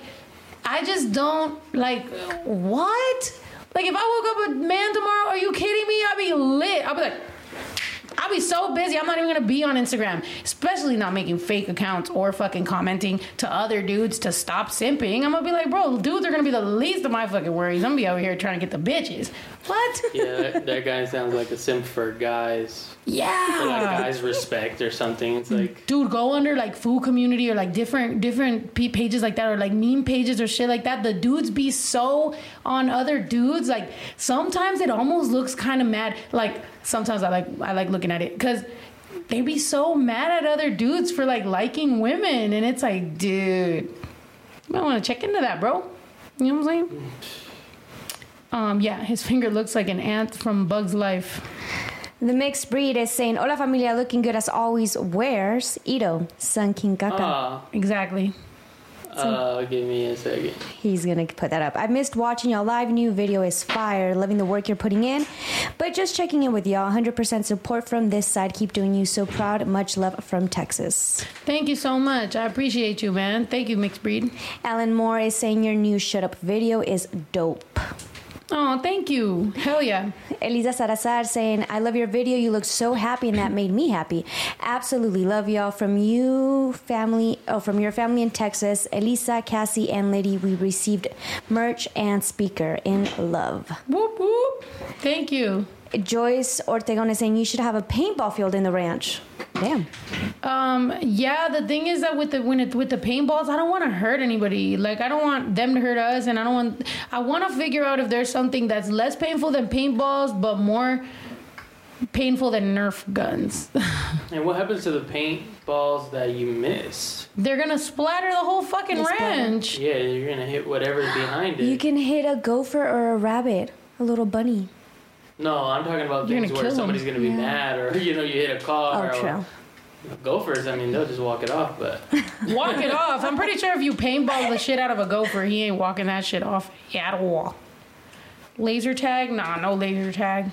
I just don't like what? Like if I woke up a man tomorrow, are you kidding me? I'd be lit. I'd be like, I'll be so busy. I'm not even gonna be on Instagram, especially not making fake accounts or fucking commenting to other dudes to stop simping. I'm gonna be like, bro, dudes are gonna be the least of my fucking worries. I'm gonna be over here trying to get the bitches. What? Yeah, that, that guy sounds like a simp for guys. For like Yeah. guys respect or something. It's like Dude, go under like food community or like different different pages like that or like meme pages or shit like that. The dudes be so on other dudes. Like sometimes it almost looks kind of mad. Like sometimes I like I like looking at it because they be so mad at other dudes for like liking women, and it's like, dude, you might want to check into that, bro. You know what I'm saying? Um, yeah, his finger looks like an ant from Bug's Life. The mixed breed is saying, Hola familia, looking good as always. Where's Ito? Sun King Kaka. ah, Exactly. uh, give me a second. He's gonna put that up. I missed watching y'all live. New video is fire. Loving the work you're putting in. But just checking in with y'all. 100% support from this side. Keep doing you so proud. Much love from Texas. Thank you so much. I appreciate you, man. Thank you, mixed breed. Alan Moore is saying your new Shut Up video is dope. Oh, thank you. Hell yeah. Elisa Salazar saying, I love your video. You look so happy, and that made me happy. Absolutely love y'all. From you, family, oh, from your family in Texas, Elisa, Cassie, and Liddy, we received merch and speaker in love. Whoop whoop. Thank you. Joyce Ortegon is saying, You should have a paintball field in the ranch. Damn. Um, yeah, the thing is that with the when it, with the paintballs, I don't want to hurt anybody. Like I don't want them to hurt us, and I don't want. I want to figure out if there's something that's less painful than paintballs, but more painful than Nerf guns. And what happens to the paintballs that you miss? They're gonna splatter the whole fucking They splatter. ranch. Yeah, you're gonna hit whatever's behind it. You can hit a gopher or a rabbit, a little bunny. No, I'm talking about You're things gonna where kill somebody's 'em. gonna be Yeah. mad or you know you hit a car. Oh, or, true. Gophers, I mean, they'll just walk it off, but Walk it off. I'm pretty sure if you paintball the shit out of a gopher, he ain't walking that shit off at all. Laser tag? Nah, no laser tag.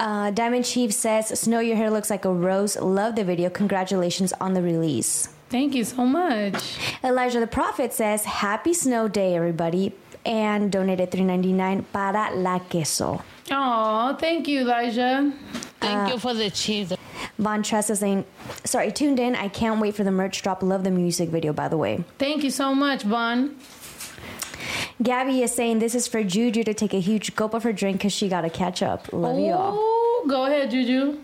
Uh, Diamond Chief says, Snow, your hair looks like a rose. Love the video. Congratulations on the release. Thank you so much. Elijah the Prophet says, Happy Snow Day, everybody. And donated $3.99 para la queso. Aw, thank you, Elijah. Thank you uh, for the cheese. Von Tress is saying, sorry, tuned in. I can't wait for the merch drop. Love the music video, by the way. Thank you so much, Bon. Gabby is saying this is for Juju to take a huge gulp of her drink because she got to catch up. Love you all. Oh, go ahead, Juju.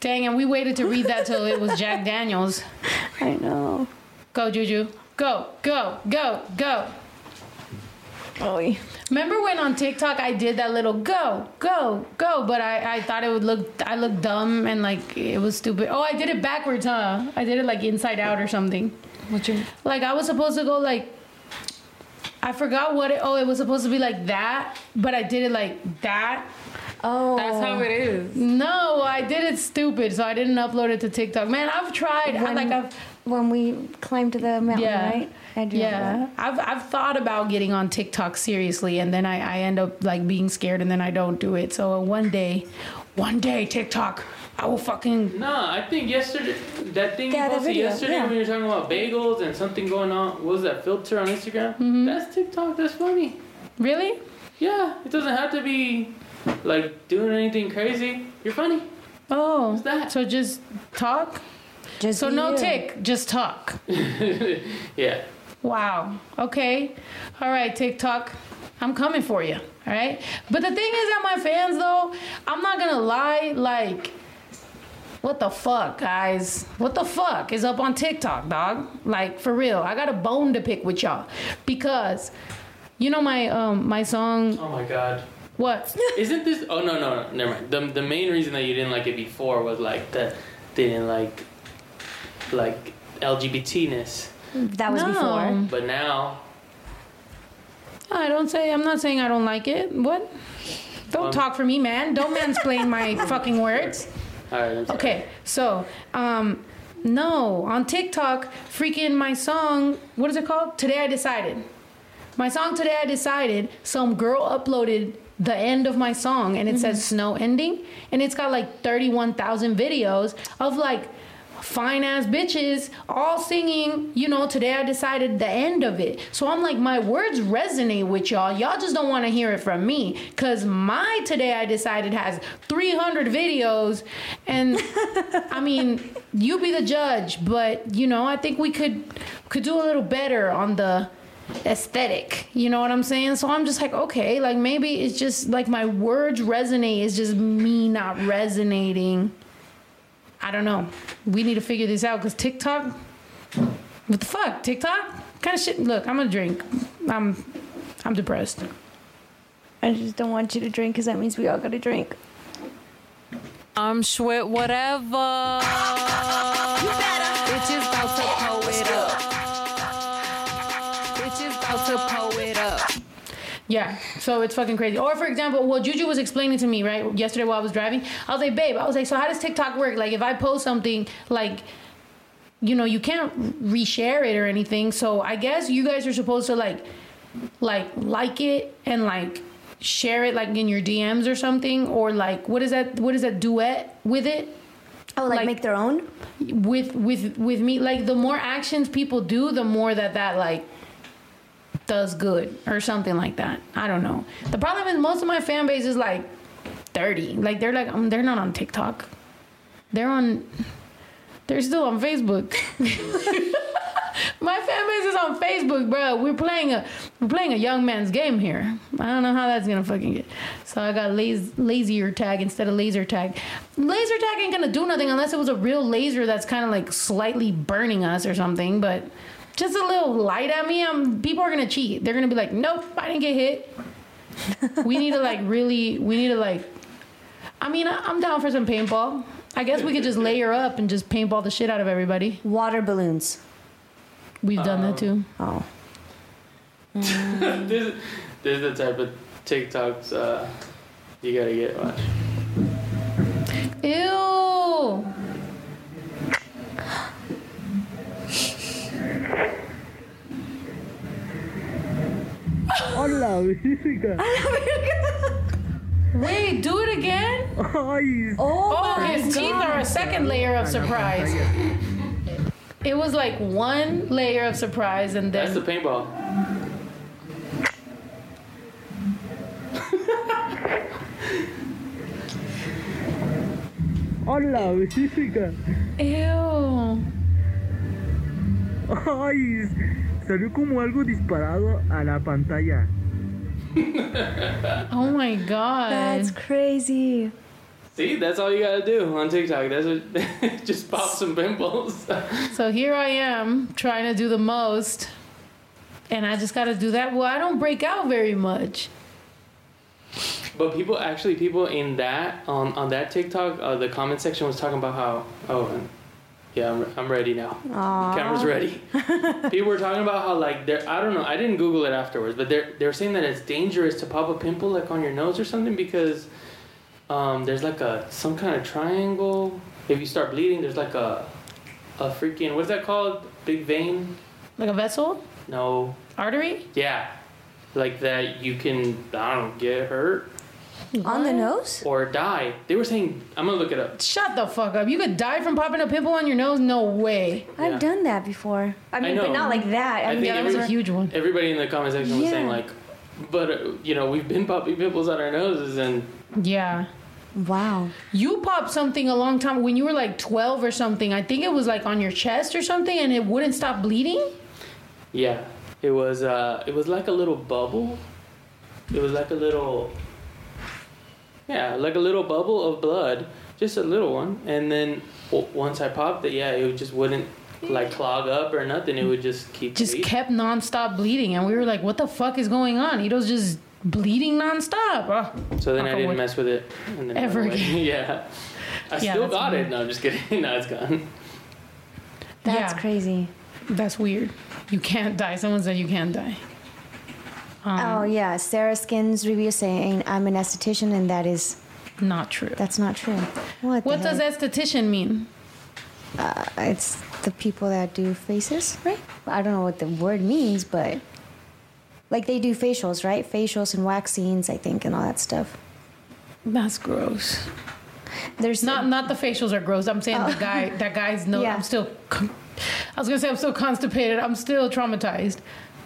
Dang, and we waited to read that till it was Jack Daniels. I know. Go, Juju. Go, go, go, go. Oh, Remember when on TikTok I did that little go, go, go, but I, I thought it would look I looked dumb and like it was stupid. Oh, I did it backwards, huh? I did it like inside out or something. What you Like I was supposed to go like I forgot what it oh, it was supposed to be like that, but I did it like that. Oh. That's how it is. No, I did it stupid, so I didn't upload it to TikTok. Man, I've tried. I, When- like I've When we climbed to the mountain, yeah, right? I do remember yeah. I've I've thought about getting on TikTok seriously, and then I I end up like being scared, and then I don't do it. So one day, one day TikTok, I will fucking nah. I think yesterday that thing Yeah, you posted video, yesterday yeah. when you were talking about bagels and something going on. What was that filter on Instagram? Mm-hmm. That's TikTok. That's funny. Really? Yeah. It doesn't have to be like doing anything crazy. You're funny. Oh, What's that? So just talk. Just so no you. tick, just talk. Yeah. Wow. Okay. All right, TikTok. I'm coming for you. All right. But the thing is that my fans, though, I'm not gonna lie. Like, what the fuck, guys? What the fuck is up on TikTok, dog? Like, for real. I got a bone to pick with y'all because, you know my um my song. Oh my god. What? Isn't this? Oh no no no. Never mind. The the main reason that you didn't like it before was like that they didn't like like LGBTness. That was No. before. But now I don't say. I'm not saying I don't like it. What? Don't Um, talk for me, man. Don't mansplain my fucking words. All right. I'm sorry. Okay, so um, no, on TikTok, freaking my song. What is it called? Today I decided. My song today I decided. Some girl uploaded the end of my song, and it says snow ending, and it's got like thirty-one thousand videos of like fine ass bitches all singing, you know, today I decided the end of it. So I'm like, my words resonate with y'all. Y'all just don't want to hear it from me. Cause my today I decided has 300 videos. And I mean, you be the judge, but you know, I think we could could do a little better on the aesthetic. You know what I'm saying? So I'm just like, okay, like maybe it's just like my words resonate. It's just me not resonating. I don't know. We need to figure this out because TikTok. What the fuck? TikTok? kind of shit. Look, I'm gonna drink. I'm, I'm depressed. I just don't want you to drink because that means we all got to drink. I'm Schwit, whatever. Yeah, so it's fucking crazy. Or for example, what Juju was explaining to me right yesterday while I was driving, I was like, babe, I was like, so how does TikTok work? Like, if I post something, like, you know, you can't reshare it or anything. So I guess you guys are supposed to like, like, like it and like share it like in your DMs or something, or like, what is that? What is that duet with it? Oh, like, make their own with with with me. Like, the more actions people do, the more that that like does good or something like that. I don't know. The problem is most of my fan base is like 30. Like they're like um, they're not on TikTok. They're on they're still on Facebook. my fan base is on Facebook, bro. We're playing a we're playing a young man's game here. I don't know how that's gonna fucking get. So I got lazy lazier tag instead of laser tag. Laser tag ain't gonna do nothing unless it was a real laser that's kind of like slightly burning us or something. But just a little light at me, I'm, people are gonna cheat. They're gonna be like, nope, I didn't get hit. we need to like really, we need to like. I mean, I, I'm down for some paintball. I guess we could just layer up and just paintball the shit out of everybody. Water balloons. We've done that too. Oh. this, this is the type of TikToks uh, You gotta get watch. Ew. Hola, Virga. Wait, do it again? Ay, Oh, oh his teeth are a second layer of surprise. It was like one layer of surprise and That's the then paintball. hola, Virga. Ew. Ay, salió como algo disparado a la pantalla. Oh my god. That's crazy. See, that's all you gotta do on TikTok. That's what, just pop some pimples. So here I am trying to do the most, and I just got to do that. Well, I don't break out very much. But people actually, people in that on on that TikTok, uh, the comment section was talking about how oh, and- yeah, I'm, I'm ready now. Aw. Camera's ready. people were talking about how like they're I don't know I didn't Google it afterwards, but they're they're saying that it's dangerous to pop a pimple like on your nose or something because um, there's like a some kind of triangle. If you start bleeding, there's like a a freaking what's that called? Big vein? Like a vessel? No. Artery? Yeah. Like that you can I don't know, get hurt On the nose? or die. They were saying I'm gonna look it up. Shut the fuck up. You could die from popping a pimple on your nose? No way. I've Yeah. done that before. I mean, know. but not like that. I, I mean, think that was a huge. Huge one. Everybody in the comment section was saying like, but uh, you know we've been popping pimples on our noses and Yeah. Wow. You popped something a long time when you were like 12 or something. I think it was like on your chest or something and it wouldn't stop bleeding. yeah, it was uh it was like a little bubble. It was like a little yeah like a little bubble of blood, just a little one, and then w- once I popped it, yeah, it just wouldn't like clog up or nothing. It would just keep Just bleeding. kept nonstop bleeding. And we were like, what the fuck is going on? Ito's just bleeding nonstop. Oh, So then I didn't wood. mess with it. And then Ever again. yeah. I Yeah, still got weird. it. No, I'm just kidding. no, it's gone. That's Yeah. crazy. That's weird. You can't die. Someone said you can't die. Um, oh yeah, Sarah Skins review saying I'm an esthetician, and that is Not true. that's not true. What? What does heck? esthetician mean? Uh, it's the people that do faces, right? I don't know what the word means, but like they do facials, right? Facials and waxings, I think, and all that stuff. That's gross. There's Not not the facials are gross. I'm saying the guy that guy's no. Yeah. I'm still. I was gonna say I'm still constipated. I'm still traumatized.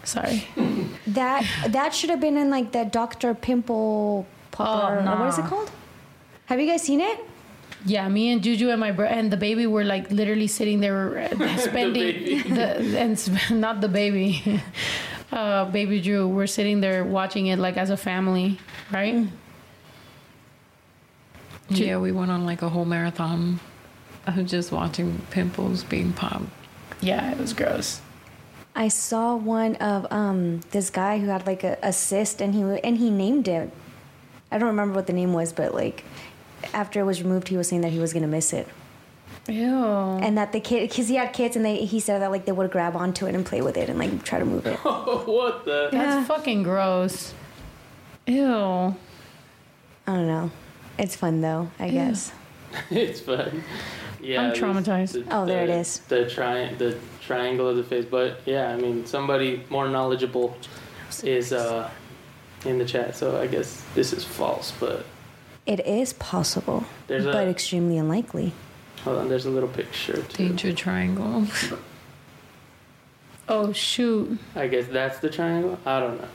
Sorry. that that should have been in like the Doctor Pimple Popper. Oh, or What is it called? Have you guys seen it? Yeah, me and Juju and my bro and the baby were like literally sitting there uh, spending baby. the, and sp- not the baby, uh, baby Drew. We're sitting there watching it like as a family, right? Yeah, we went on like a whole marathon of just watching pimples being popped. Yeah, it was gross. I saw one of um this guy who had like a, a cyst and he and he named it. I don't remember what the name was, but like after it was removed, he was saying that he was gonna miss it, Ew. and that the kid because he had kids and they he said that like they would grab onto it and play with it and like try to move it. what the? That's fucking gross. Ew. I don't know. It's fun though, I guess. it's fun. Yeah, I'm traumatized. the- Oh, there it the- is. The tri- the triangle of the face, but yeah, I mean, somebody more knowledgeable is uh in the chat, so I guess this is false. But It is possible, There's a- but extremely unlikely. hold on, there's a little picture too. Danger triangle. Oh shoot. I guess that's the triangle. I don't know.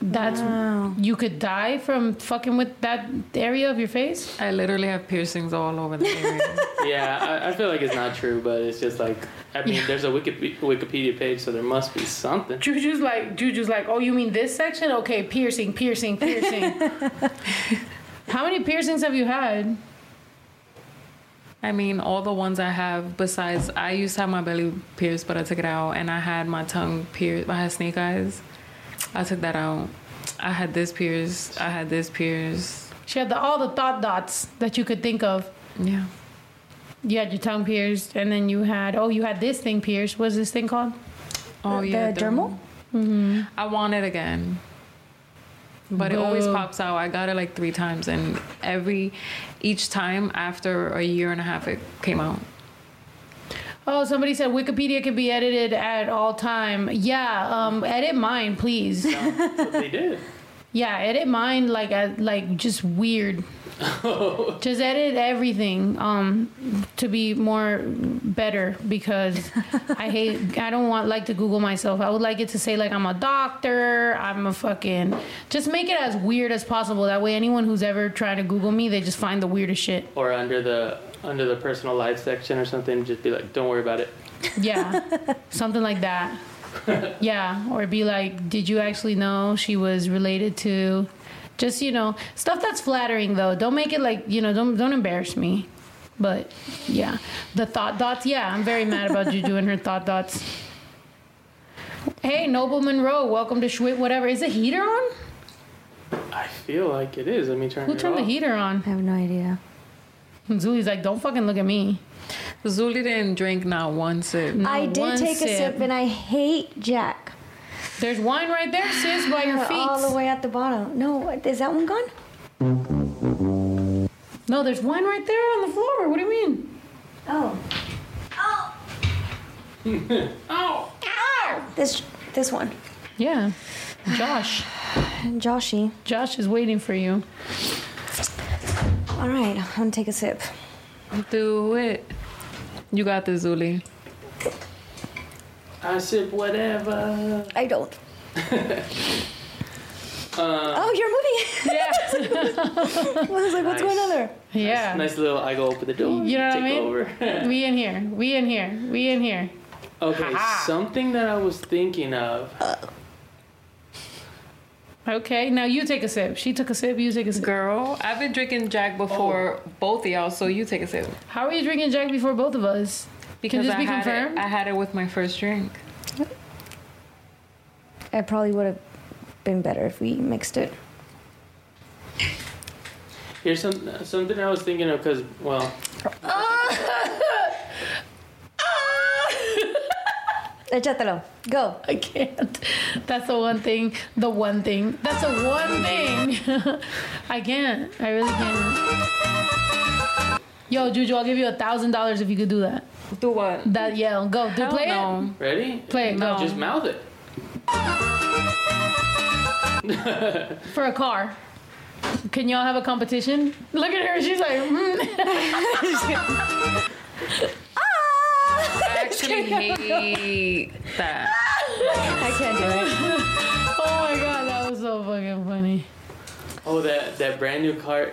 That's Wow. you could die from fucking with that area of your face. I literally have piercings all over the area. Yeah, I, I feel like it's not true, but it's just like I mean, there's a Wiki- Wikipedia page, so there must be something. Juju's like Juju's like, oh, you mean this section? Okay, piercing, piercing, piercing. How many piercings have you had? I mean, all the ones I have, besides, I used to have my belly pierced, but I took it out, and I had my tongue pierced. I had snake eyes. I took that out. I had this pierced. I had this pierced. She had the, all the thought dots that you could think of. Yeah. You had your tongue pierced, and then you had oh, you had this thing pierced. What's this thing called? Oh The- yeah. the dermal? Mm-hmm. I want it again. But it always pops out. I got it like three times, and every each time after a year and a half, it came out. Oh, somebody said Wikipedia can be edited at all time. Yeah, um, edit mine, please. they did. Yeah, edit mine like uh, like just weird. just edit everything um to be more better because I hate I don't want like to Google myself. I would like it to say like I'm a doctor, I'm a fucking just make it as weird as possible. That way anyone who's ever trying to Google me, they just find the weirdest shit. Or under the under the personal life section or something, just be like, don't worry about it. Yeah. Something like that. Yeah. Or be like, did you actually know she was related to just, you know, stuff that's flattering though. Don't make it like, you know, don't don't embarrass me. But yeah. The thought dots, yeah, I'm very mad about Juju and her thought dots. Hey, Noble Monroe, welcome to Schwit Whatever. Is the heater on? I feel like it is. Let me turn Who it turned the heater on? I have no idea. Zuli's like, don't fucking look at me. Zuli didn't drink not one sip. I did one take a sip. sip and I hate Jack. There's wine right there, sis, by your feet. All the way at the bottom. No, is that one gone? No, there's wine right there on the floor. What do you mean? Oh. oh. Oh. Ow! This this one. Yeah. Josh. Joshy. Josh is waiting for you. All right, I'm gonna take a sip. Do it. You got this, Zuli. I sip whatever. I don't. Uh, Oh, you're moving. Yeah. I was like, what's Nice. going on there? Yeah. Nice little. I go open the door. You know what I take mean? over. we in here. We in here. We in here. Okay, something that I was thinking of. Okay, now you take a sip. She took a sip. You take a sip. Girl, I've been drinking Jack before both of y'all, so you take a sip. How are you drinking Jack before both of us? Because Can this I be had confirmed? It, I had it with my first drink. It probably would have been better if we mixed it. Here's some something I was thinking of because well, Échatelo. Go. I can't. That's the one thing. The one thing. That's the one thing. I can't. I really can't. Yo, Juju, I'll give you a thousand dollars if you could do that. Do what? That yell. Go. Do Hell play no. ready? Play it, No, go. just mouth it. it for a car. Can y'all have a competition? Look at her. She's like, mm. I actually hate that. I can't do it. oh my god, that was so fucking funny. Oh, that that brand new car.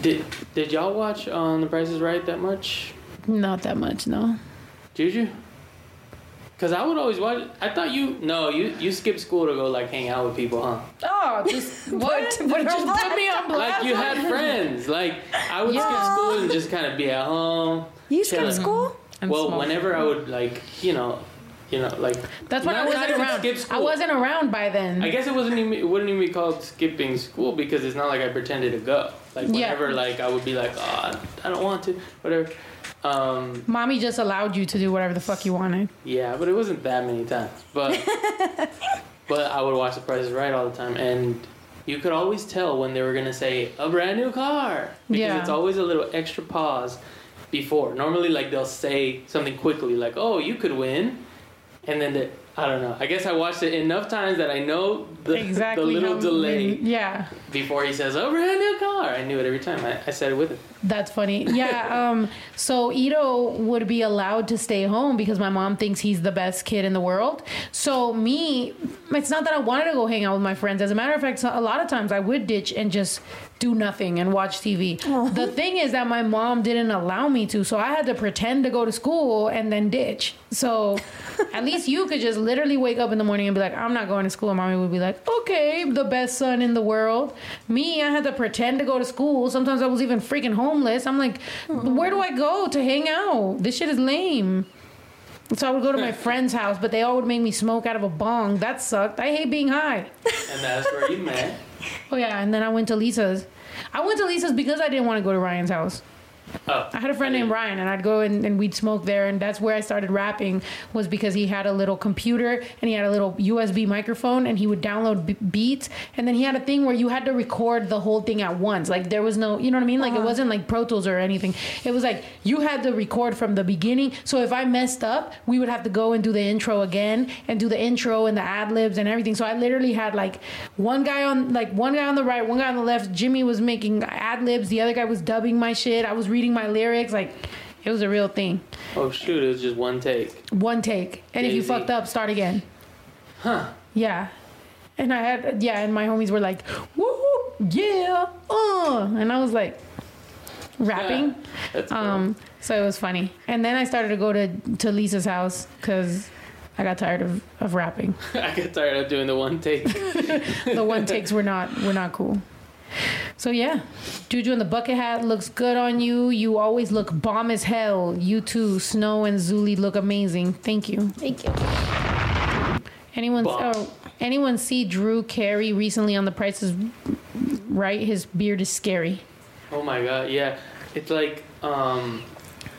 Did did y'all watch on The Price Is Right that much? Not that much, no. Juju? Cause I would always watch. I thought you no you you skipped school to go like hang out with people, huh? Oh, just what? what just put me on blast. Like you had friends. Like I would skip school and just kind of be at home. You skipped chilling. school? And well, smoke. whenever I would like you know, you know like That's why I wasn't around. I wasn't around by then. I guess it wasn't even it wouldn't even be called skipping school because it's not like I pretended to go. Like Yeah. whenever like I would be like, oh, I don't want to, whatever. Um, Mommy just allowed you to do whatever the fuck you wanted. yeah, but it wasn't that many times. But but I would watch The Price is Right all the time, and you could always tell when they were gonna say a brand new car because Yeah. it's always a little extra pause before. Normally, like they'll say something quickly, like, "Oh, you could win," and then the, I don't know. I guess I watched it enough times that I know the, Exactly. the little delay Yeah, before he says, over "A brand new car." I knew it every time. I, I said it with it. that's funny. Yeah. Um. So Ito would be allowed to stay home because my mom thinks he's the best kid in the world. So me, it's not that I wanted to go hang out with my friends. As a matter of fact, a lot of times I would ditch and just do nothing and watch TV. The thing is that my mom didn't allow me to, so I had to pretend to go to school and then ditch. So at least you could just literally wake up in the morning and be like, I'm not going to school. And mommy would be like, okay, the best son in the world. Me, I had to pretend to go to school. Sometimes I was even freaking homeless. I'm like, where do I go to hang out? This shit is lame. So I would go to my friend's house, but they all would make me smoke out of a bong. That sucked. I hate being high. And that's where you met. Oh yeah, and then I went to Lisa's. I went to Lisa's because I didn't want to go to Ryan's house. Oh. I had a friend named Ryan, and I'd go and, and we'd smoke there, and that's where I started rapping. Was because he had a little computer and he had a little USB microphone, and he would download b- beats, and then he had a thing where you had to record the whole thing at once. Like there was no, you know what I mean? Like it uh-huh. wasn't like Pro Tools or anything. It was like you had to record from the beginning. So if I messed up, we would have to go and do the intro again and do the intro and the ad libs and everything. So I literally had like one guy on like one guy on the right, one guy on the left. Jimmy was making ad libs. The other guy was dubbing my shit. I was reading my lyrics. Like it was a real thing. Oh shoot! It was just one take. One take, and if you fucked up, start again. Huh? Yeah. And I had yeah, and my homies were like, "Woo, yeah, uh," and I was like, rapping. That's cool. Um, so it was funny. And then I started to go to to Lisa's house because I got tired of, of rapping. I get tired of doing the one take. the one takes were not were not cool. So yeah, Juju in the bucket hat looks good on you. You always look bomb as hell. You too, Snow and Zuli look amazing. Thank you. Thank you. Anyone oh, anyone see Drew Carey recently on The Price is Right? His beard is scary. Oh my god, yeah. It's like um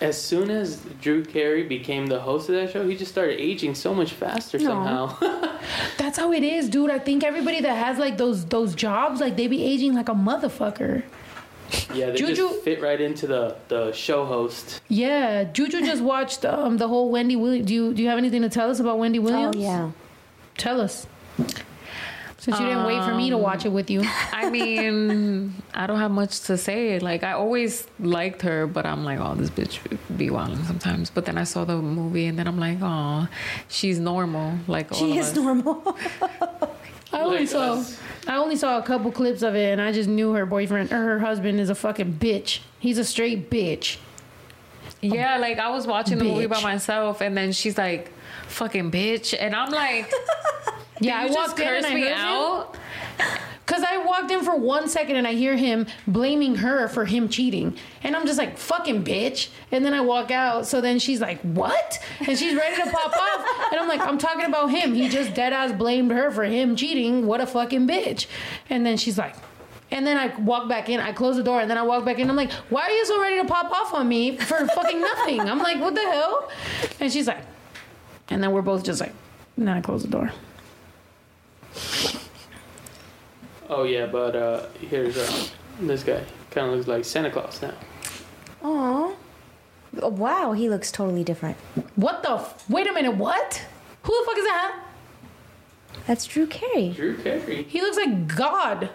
as soon as Drew Carey became the host of that show, he just started aging so much faster No. somehow. That's how it is, dude. I think everybody that has like those those jobs, like they be aging like a motherfucker. yeah, they Juju- just fit right into the, the show host. Yeah, Juju just watched um, the whole Wendy Williams. Do you do you have anything to tell us about Wendy Williams? Oh yeah. Tell us. Since you didn't wait for me to watch it um, with you. I mean, I don't have much to say. Like I always liked her, but I'm like, oh, this bitch be wilding sometimes. But then I saw the movie, and then I'm like, oh, she's normal. Like all She of is us. normal. I only Like saw us. I only saw a couple clips of it and I just knew her boyfriend or her husband is a fucking bitch. He's a straight bitch. Yeah, like I was watching the movie by myself, and then she's like, "Fucking bitch," and I'm like, Yeah, "You I walked in and I heard him. Cause I walked in for one second and I hear him blaming her for him cheating, and I'm just like fucking bitch. And then I walk out. So then she's like, "What?" And she's ready to pop off, and I'm like, "I'm talking about him. He just dead ass blamed her for him cheating. What a fucking bitch." And then she's like. And then I walk back in. I close the door, and then I walk back in. I'm like, "Why are you so ready to pop off on me for fucking nothing?" I'm like, "What the hell?" And she's like, and then we're both just like, and then I close the door. Oh yeah, but uh here's uh this guy. Kinda looks like Santa Claus now. Aw. Oh, Wow, he looks totally different. What the? F- Wait a minute. What? Who the fuck is that? That's Drew Carey. Drew Carey. He looks like God.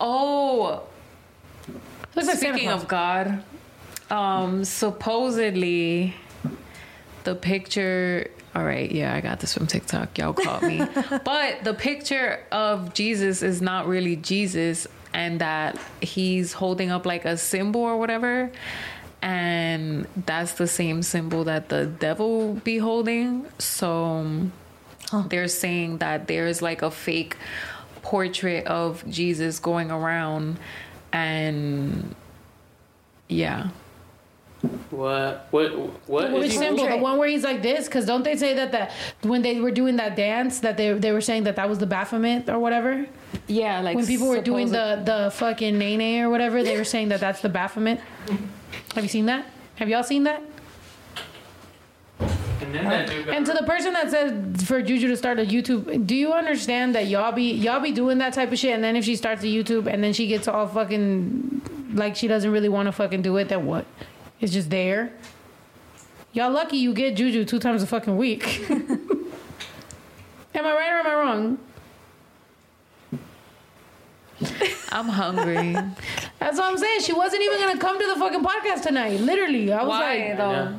Oh, Looks like Santa speaking Claus. of God, um, supposedly the picture. All right, yeah, I got this from TikTok. Y'all caught me. but the picture of Jesus is not really Jesus, and that he's holding up like a symbol or whatever. And that's the same symbol that the devil be holding. So um, they're saying that there's like a fake portrait of Jesus going around and yeah. What what what Which is he symbol? The one where he's like this? Because don't they say that the when they were doing that dance that they they were saying that that was the Baphomet or whatever? Yeah, like when people were doing the the fucking nay or whatever, they were saying that that's the Baphomet. Have you seen that? Have y'all seen that? And then that dude And to the person that said for Juju to start a YouTube, do you understand that y'all be y'all be doing that type of shit, and then if she starts a YouTube and then she gets all fucking like she doesn't really want to fucking do it, then what? It's just there. Y'all lucky you get Juju two times a fucking week. am I right or am I wrong? I'm hungry. That's what I'm saying. She wasn't even gonna come to the fucking podcast tonight. Literally, I was Why like, though?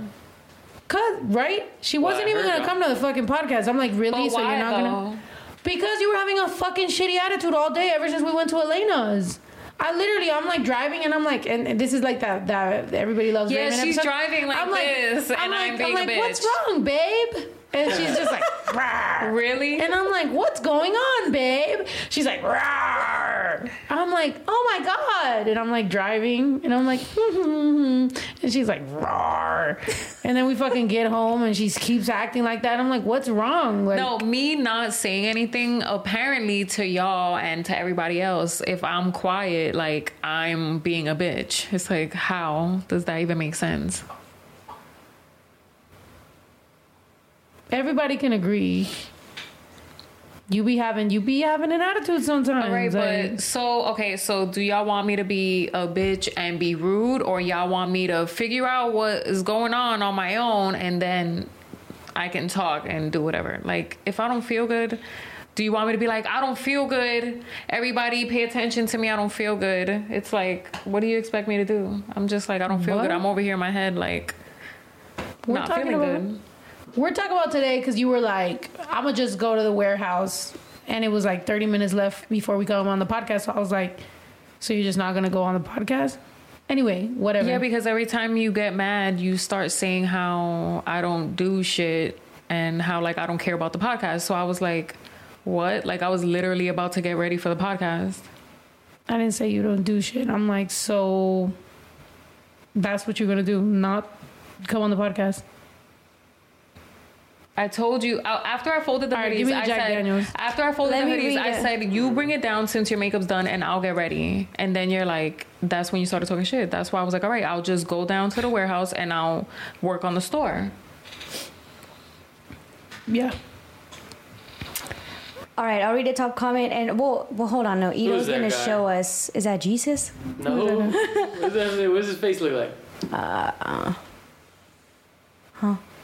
Cause right, she wasn't Why? even gonna job. come to the fucking podcast. I'm like, really? But so why you're not though? gonna? Because you were having a fucking shitty attitude all day ever since we went to Elena's. I literally, I'm like driving and I'm like, and this is like that that everybody loves. Yeah, Raymond she's episode. driving like I'm this, and like, I'm being a like, what's bitch." wrong, babe? And she's just like, Really? And I'm like, what's going on, babe? She's like, Rawr. I'm like, oh my God. And I'm like driving and I'm like, hmm, hmm, hmm, and she's like, roar. And then we fucking get home and she keeps acting like that. I'm like, what's wrong? Like, no, me not saying anything apparently to y'all and to everybody else, if I'm quiet, like I'm being a bitch. It's like, how does that even make sense? Everybody can agree. You be having you be having an attitude sometimes. All right, like- but so okay, so do y'all want me to be a bitch and be rude, or y'all want me to figure out what is going on on my own and then I can talk and do whatever? Like, if I don't feel good, do you want me to be like, I don't feel good? Everybody pay attention to me. I don't feel good. It's like, what do you expect me to do? I'm just like, I don't feel What? good. I'm over here in my head, like, We're not feeling about- good. We're talking about today because you were like, I'm gonna just go to the warehouse, and it was like 30 minutes left before we come on the podcast. So I was like, so you're just not gonna go on the podcast? Anyway, whatever. Yeah, because every time you get mad, you start saying how I don't do shit and how like I don't care about the podcast. So I was like, what? Like I was literally about to get ready for the podcast. I didn't say you don't do shit. I'm like, so that's what you're gonna do, not come on the podcast. I told you uh, after I folded the All right, hoodies. give me the I said Daniels. after I folded Let the me hoodies, I said you bring it down since your makeup's done, and I'll get ready. And then you're like, that's when you started talking shit. That's why I was like, all right, I'll just go down to the warehouse and I'll work on the store. Yeah. All right, I'll read the top comment and well, well, hold on. No, Ito's gonna guy? show us. Is that Jesus? No. What's, that, what's his face look like? Uh, uh, huh?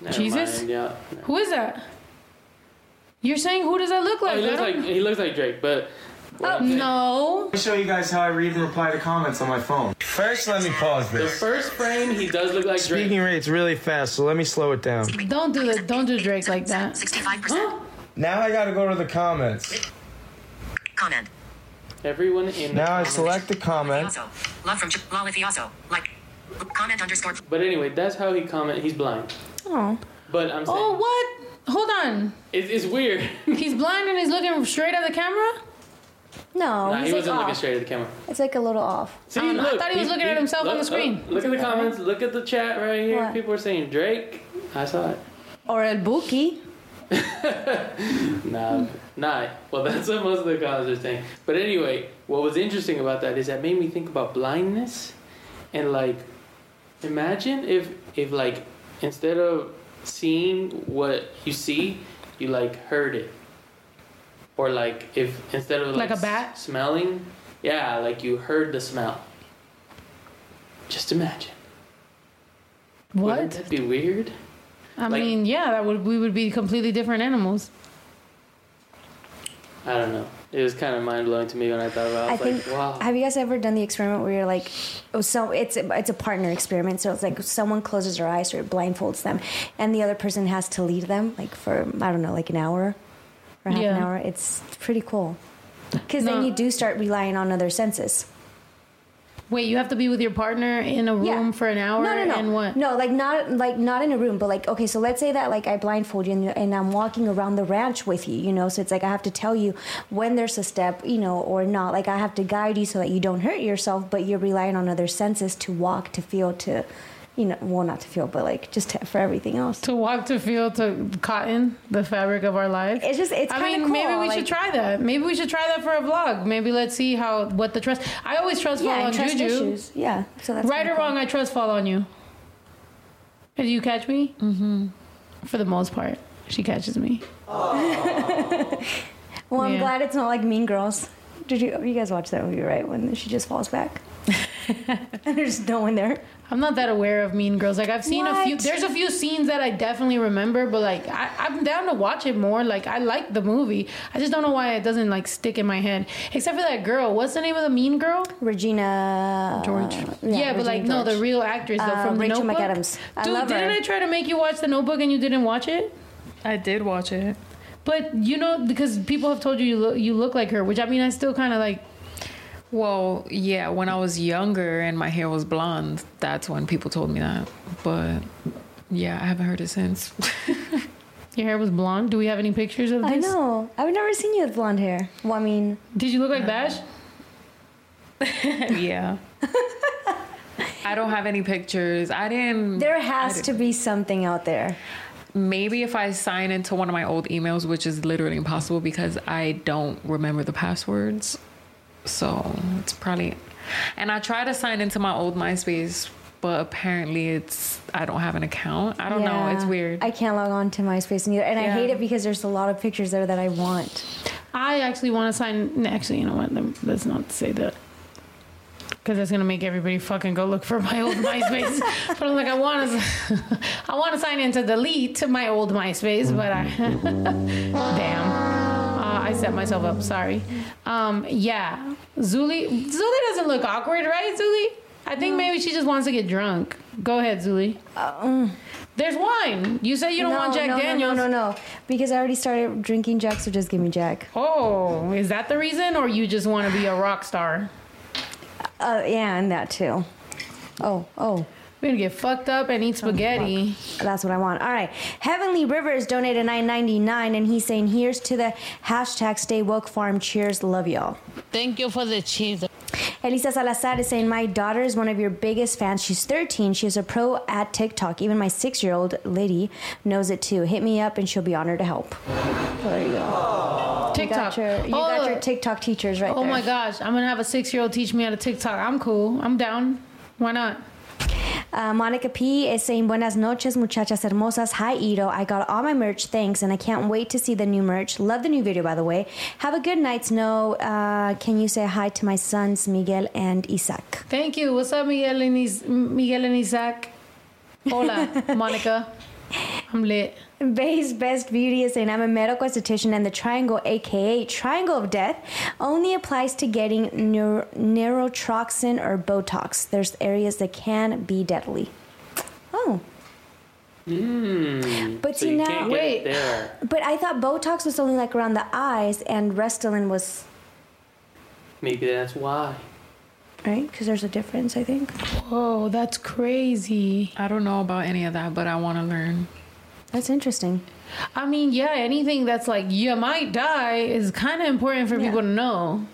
Never Jesus? mind, yeah. Who is that? You're saying who does that look like? Oh, he looks like he looks like Drake, but Oh, no. Let me show you guys how I read and reply to comments on my phone. First, let me pause this. the first frame he does look like Drake. Speaking rate's really fast, so let me slow it down. Don't do the don't do Drake like that. Sixty-five percent. Now I gotta go to the comments. Comment. Everyone in Now I select the comment. Love from Ch- Lawithioso. Like. Comment underscore. But anyway, that's how he comment. He's blind. Oh. But I'm oh, saying Oh, what? Hold on. it's, it's weird. He's blind and he's looking straight at the camera? No, nah, he's he like wasn't looking off. straight at the camera. It's like a little off. See, um, I don't. I thought he was looking at himself on the screen. Look, at the comments. Look at the chat right here. What? People are saying Drake. I saw it. Or El Buki. Nah, nah. Well, that's what most of the comments are saying. But anyway, what was interesting about that is that made me think about blindness, and like, imagine if if like instead of seeing what you see, you like heard it, or like if instead of like, Like a bat? s- smelling, yeah, like you heard the smell. Just imagine. What? Wouldn't that be weird? I Like- mean, yeah, that would we would be completely different animals. I don't know. It was kind of mind blowing to me when I thought about. it. I I think. like, wow. Have you guys ever done the experiment where you're like, oh, so it's it's a partner experiment. So it's like someone closes their eyes or it blindfolds them, and the other person has to lead them like for I don't know, like an hour or half Yeah. an hour. It's pretty cool because then you do start relying on other senses. Wait, you have to be with your partner in a room Yeah. for an hour No, no, no. and what? No, like not like not in a room, but like okay. So let's say that like I blindfold you and, and I'm walking around the ranch with you, you know. So it's like I have to tell you when there's a step, you know, or not. Like I have to guide you so that you don't hurt yourself, but you're relying on other senses to walk, to feel, to, you know, well not to feel, but like just to, for everything else. To walk to feel to cotton, the fabric of our life. It's just it's I kind mean, of cool. I mean, maybe we like- should try that. Maybe we should try that for a vlog. Maybe let's see how what the trust. I always trust fall Yeah, on and trust Juju. issues. Yeah, so that's right or cool. wrong, I trust fall on you. Do you catch me? Mm-hmm. For the most part, she catches me. Well, I'm Yeah. glad it's not like Mean Girls. Did you you guys watch that movie right when she just falls back and there's no one there? I'm not that aware of Mean Girls. Like I've seen a few. There's a few scenes that I definitely remember, but like I, I'm down to watch it more. Like I like the movie. I just don't know why it doesn't like stick in my head. Except for that girl. What's the name of the Mean Girl? Regina George. yeah, Yeah, but like Regina no, the real actress though Uh, from the Rachel Notebook. McAdams. I Dude, love didn't her. I try to make you watch the Notebook and you didn't watch it? I did watch it. But you know because people have told you you look, you look like her, which I mean I still kind of like. Well, yeah, when I was younger and my hair was blonde, that's when people told me that. But yeah, I haven't heard it since. Your hair was blonde. Do we have any pictures of this? I know. I've never seen you with blonde hair. Well, I mean, Did you look like Bash? yeah. I don't have any pictures. I didn't. There has to be something out there. Maybe if I sign into one of my old emails, which is literally impossible because I don't remember the passwords. So it's probably. And I try to sign into my old MySpace, but apparently it's. I don't have an account. I don't know. It's weird. I can't log on to MySpace neither, and I hate it because there's a lot of pictures there that I want. I actually want to sign. Actually, you know what? Let- Let's not say that. Because that's gonna make everybody fucking go look for my old MySpace. but I'm like, I want to, I want to sign in to delete my old MySpace, but I, damn, I set myself up. Sorry. Um, yeah, Zuli. Zuli doesn't look awkward, right, Zuli? I think maybe she just wants to get drunk. Go ahead, Zuli. There's wine. You said you don't no, want Jack no, Daniels. No, no, no, because I already started drinking Jack, so just give me Jack. Oh, is that the reason, or you just want to be a rock star? Uh, yeah, and that too. Oh, oh. We're gonna get fucked up and eat oh, spaghetti. That's what I want. All right. Heavenly Rivers donated nine ninety nine, and he's saying, "Here's to the hashtag Stay Woke Farm. Cheers, love y'all." Thank you for the cheese. Elisa Salazar is saying, My daughter is one of your biggest fans. She's 13. She's a pro at TikTok. Even my six year old lady knows it too. Hit me up and she'll be honored to help. There you go. TikTok. You got your, you Oh. got your TikTok teachers right oh there. my gosh, I'm gonna have a six year old teach me how to TikTok. I'm cool. I'm down. Why not? Uh, Monica P is saying, Buenas noches, muchachas hermosas. Hi, Ito. I got all my merch. Thanks. And I can't wait to see the new merch. Love the new video, by the way. Have a good night, Snow. Uh, can you say hi to my sons, Miguel and Isaac? Thank you. What's up, Miguel and, Is- Miguel and Isaac? Hola, Monica. I'm lit. Bay's Best Beauty is saying, I'm a medical esthetician and the triangle, aka triangle of death, only applies to getting neur- neurotoxin or Botox. There's areas that can be deadly. Oh, Mm. But so see you now- can't Wait. there. but I thought Botox was only like around the eyes and Restylane was, Maybe that's why. right? Because there's a difference, I think. Whoa, that's crazy. I don't know about any of that, but I want to learn. That's interesting. I mean, yeah, anything that's like you might die is kind of important for people to know,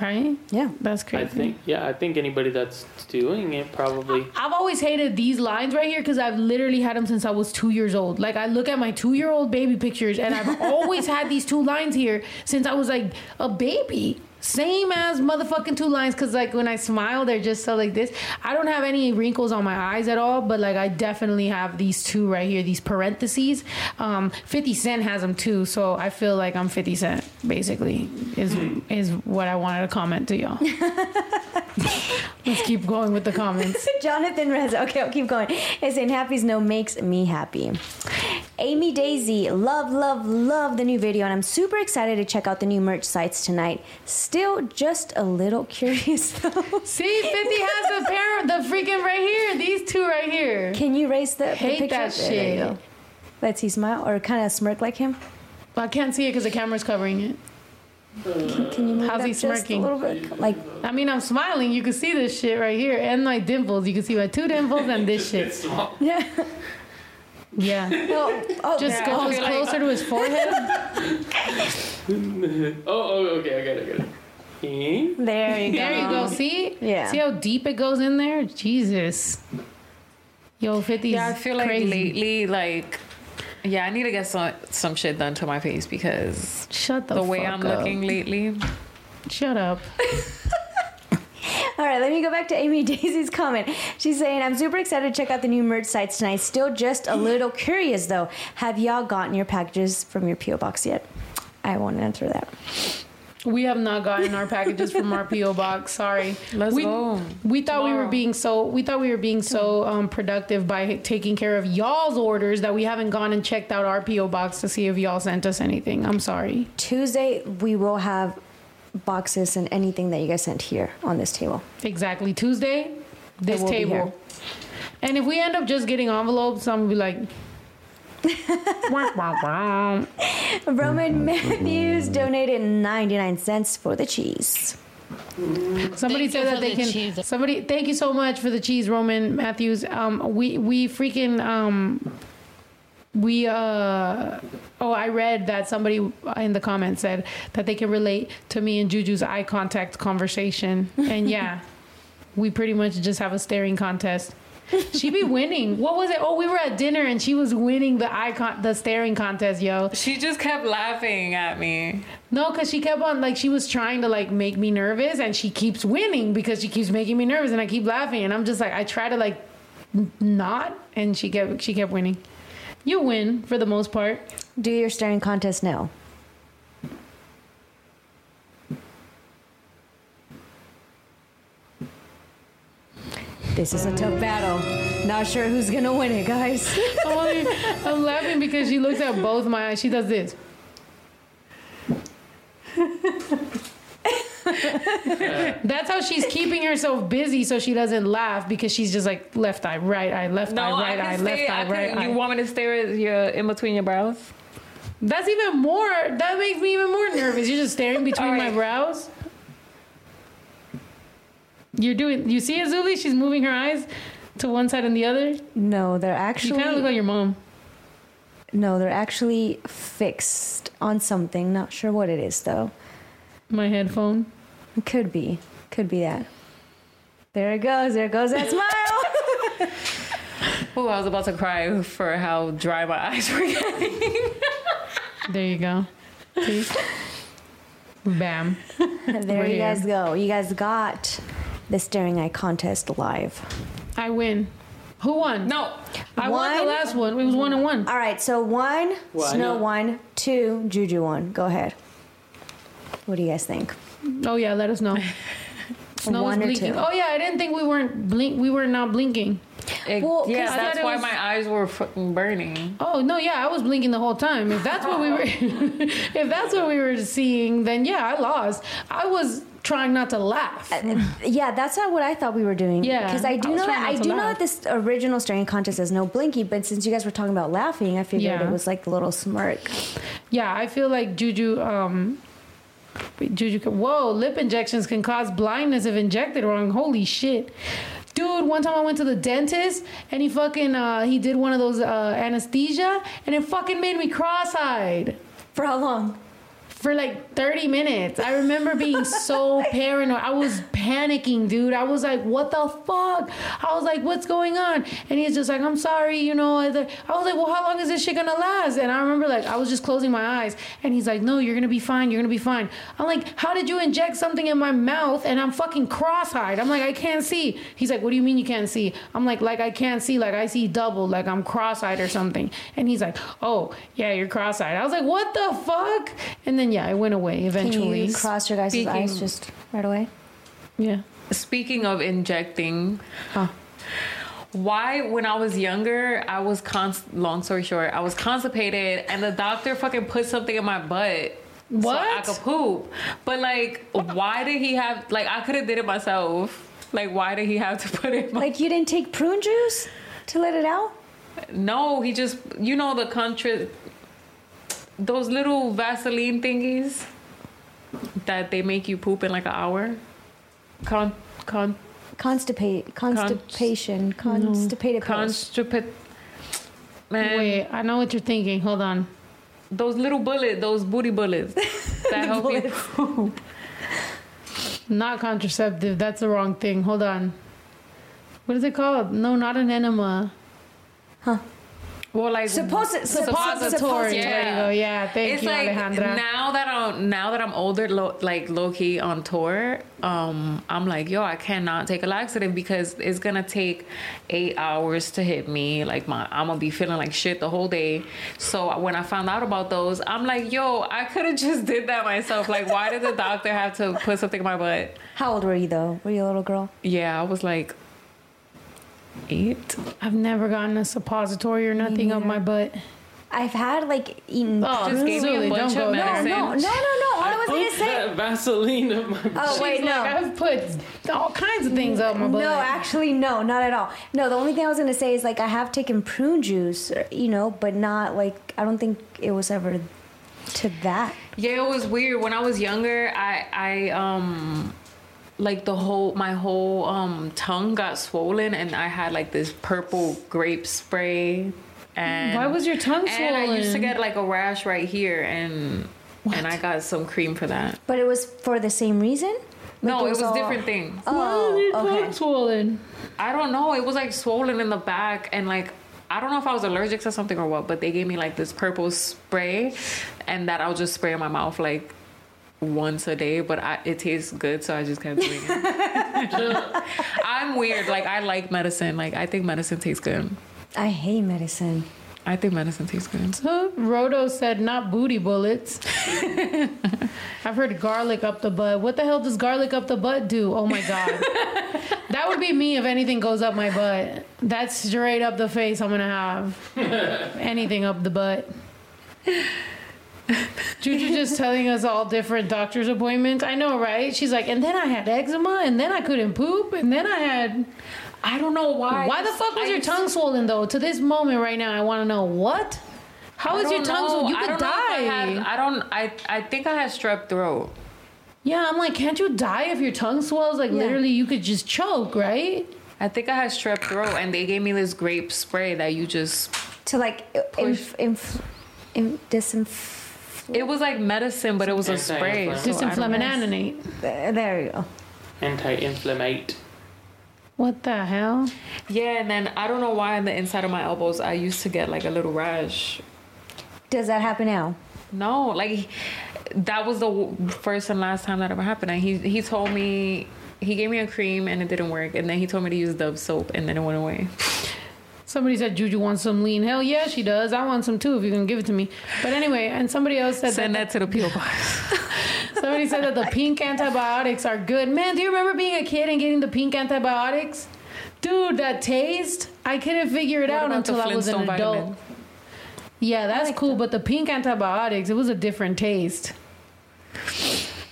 right? Yeah, that's crazy. I think, yeah, I think anybody that's doing it probably. I've always hated these lines right here because I've literally had them since I was two years old. Like I look at my two-year-old baby pictures, and I've always had these two lines here since I was like a baby. Same as motherfucking two lines because like when I smile, they're just so like this. I don't have any wrinkles on my eyes at all, but like I definitely have these two right here, these parentheses. Um, Fifty Cent has them too, so I feel like I'm Fifty Cent. Basically, is is what I wanted to comment to y'all. Let's keep going with the comments. Jonathan Reza. Okay, I'll keep going. Is saying happy snow makes me happy. Amy Daisy, love, love, love the new video, and I'm super excited to check out the new merch sites tonight. Still just a little curious though. See, 50 has the parent, the freaking right here. These two right here. Can you raise the, the Hate picture? that There, shit. Let's see, smile or kind of smirk like him. Well, I can't see it because the camera's covering it. Can, can you move How's he just a smirking? little bit? Like, I mean, I'm smiling. You can see this shit right here, and my dimples. You can see my two dimples and this shit. yeah. Yeah. Oh, oh, Just yeah. goes oh, closer to his forehead. oh, oh, okay, I got it, I got it. There you go. There you go. See? Yeah. See how deep it goes in there? Jesus. Yo, 50 Yeah, I feel like crazy. lately, like, yeah, I need to get some some shit done to my face because Shut the the way fuck I'm up. looking lately. Shut up. All right, let me go back to Amy Daisy's comment. She's saying, I'm super excited to check out the new merch sites tonight. Still just a little curious though. Have y'all gotten your packages from your P.O. box yet? I won't answer that. We have not gotten our packages from our PO box. Sorry. Let's we, go. We thought we were being so we thought we were being so um, productive by taking care of y'all's orders that we haven't gone and checked out our PO box to see if y'all sent us anything. I'm sorry. Tuesday, we will have boxes and anything that you guys sent here on this table. Exactly. Tuesday, this will be here. table. And if we end up just getting envelopes, I'm gonna be like, wah, wah, wah. Roman Matthews donated 99 cents for the cheese. Somebody Thank said that they the can. cheese. Somebody, thank you so much for the cheese, Roman Matthews. Um, we we freaking um, we uh oh i read that somebody in the comments said that they can relate to me and juju's eye contact conversation. And yeah we pretty much just have a staring contest. She be winning. What was it? Oh we were at dinner and she was winning the eye con- the staring contest yo. She just kept laughing at me. no because she kept on like she was trying to like make me nervous and she keeps winning because she keeps making me nervous and i keep laughing and i'm just like i try to like not and she kept she kept winning you win for the most part Do your staring contest now. This is a tough battle. Not sure who's gonna win it, guys. Oh, I'm, only- I'm laughing because she looks at both my eyes. She does this. That's how she's keeping herself busy so she doesn't laugh because she's just like left eye, right eye, left No, eye, right eye, stay- left I eye, can- right eye. You want me to stare at your in between your brows? That's even more. That makes me even more nervous. You're just staring between my brows. You're doing. You see it, Zuli? She's moving her eyes to one side and the other. No, they're actually. You actually kind of look like your mom. no, they're actually fixed on something. Not sure what it is though. My headphone. It could be. Could be that. There it goes. There goes that smile. Oh, I was about to cry for how dry my eyes were getting. There you go. See? Bam. there We're you guys go. You guys got the staring eye contest live. I win. Who won? No, I won the last one. It was one and one. All right, so one, Well, I Snow one, two, Juju one. Go ahead. What do you guys think? Oh yeah, let us know. Snow was One or blinking. two. Oh yeah, I didn't think we weren't blink. We were not blinking. It- Well, 'cause yeah, that's why was- my eyes were fucking burning. Oh no, yeah, I was blinking the whole time. If that's what we were, if that's what we were seeing, then yeah, I lost. I was trying not to laugh. Yeah, that's not what I thought we were doing. Yeah, because I do I know that I to do know that this original staring contest has no blinky, but since you guys were talking about laughing, I figured Yeah. it was like the little smirk. Yeah, I feel like Juju. Um, wait, Juju. Whoa, lip injections can cause blindness if injected wrong. Holy shit. Dude, one time I went to the dentist and he fucking uh, he did one of those uh, anesthesia and it fucking made me cross-eyed. For how long? For like 30 minutes. I remember being so paranoid. I was panicking, dude. I was like, what the fuck? I was like, what's going on? And he's just like, I'm sorry, you know. I was like, well, how long is this shit gonna last? And I remember like, I was just closing my eyes. And he's like, no, you're gonna be fine. You're gonna be fine. I'm like, how did you inject something in my mouth and I'm fucking cross eyed? I'm like, I can't see. He's like, what do you mean you can't see? I'm like, like, I can't see. Like, I see double. Like, I'm cross eyed or something. And he's like, oh, yeah, you're cross eyed. I was like, what the fuck? And then, yeah, it went away Can eventually. you cross your guys' Speaking- eyes just right away? Yeah. Speaking of injecting, Huh. why when I was younger, I was const- long story short, I was constipated and the doctor fucking put something in my butt. What? So I could poop. But like why did he have like I could have did it myself. Like why did he have to put it in my Like you didn't take prune juice to let it out? No, he just you know the country those little Vaseline thingies that they make you poop in like an hour. Con con Constipate, constipation, constipated pills. constipate man Wait, I know what you're thinking. Hold on. those little bullets, those booty bullets that help you poop. Not contraceptive. That's the wrong thing. Hold on. What is it called? No, not an enema. Well, like Supposi- Suppository. suppository. There you go. Yeah, thank it's you, like Alejandra. now that I'm now that I'm older, lo, like low key on tour, um, I'm like, yo, I cannot take a laxative because it's gonna take eight hours to hit me. Like my, I'm gonna be feeling like shit the whole day. So when I found out about those, I'm like, yo, I could have just did that myself. Like, why did the doctor have to put something in my butt? How old were you though? Were you a little girl? Yeah, I was like eight. I've never gotten a suppository or nothing up my butt. I've had like eaten. Oh, Just gave me a bunch of go there. no, no, no, no, no. All I was gonna say. that Vaseline of my Butt. Oh wait, no. like, I've put all kinds of things up my butt. No, actually, no, not at all. No, the only thing I was gonna say is like I have taken prune juice, you know, but not like I don't think it was ever to that. Yeah, it was weird. When I was younger, I I um like the whole my whole um tongue got swollen and I had like this purple grape spray And Why was your tongue swollen? And I used to get like a rash right here, and and I got some cream for that. But it was for the same reason? No, Like it was all- different things. Oh, okay. swollen? I don't know. It was like swollen in the back, and like I don't know if I was allergic to something or what, but they gave me like this purple spray, and that I'll just spray in my mouth like once a day. But I, it tastes good, so I just kept doing it. I'm weird. Like I like medicine. Like I think medicine tastes good. I hate medicine. I think medicine tastes good. Huh? Roto said not booty bullets. I've heard garlic up the butt. What the hell does garlic up the butt do? Oh my god. that would be me if anything goes up my butt. That's straight up the face I'm gonna have. anything up the butt. Juju just telling us all different doctor's appointments. I know, right? She's like, and then I had eczema, and then I couldn't poop, and then I had. I don't know why. Why the fuck was your tongue swollen though? To this moment right now, I want to know what. How I is your tongue know. swollen? You could don't know if I die. had- I don't. I I think I had strep throat. Yeah, I'm like, can't you die if your tongue swells? Like literally, you could just choke, right? I think I had strep throat, and they gave me this grape spray that you just. To like inf, inf, inf, disinf. It was like medicine, but it was a spray. Anti-inflammatory. so I don't- Disinflaminate. There, there you go. Anti-inflammate. What the hell? Yeah, and then I don't know why on the inside of my elbows I used to get like a little rash. Does that happen now? No, like that was the first and last time that ever happened. And he he told me he gave me a cream and it didn't work, and then he told me to use Dove soap and then it went away. Somebody said Juju wants some lean. Hell yeah, she does. I want some too if you can give it to me. But anyway, and somebody else said Send that, that to the PO box. somebody said that the pink antibiotics are good. Man, do you remember being a kid and getting the pink antibiotics? Dude, that taste, I couldn't figure it What out until I was an adult. vitamin? Yeah, that's cool, but the pink antibiotics, it was a different taste.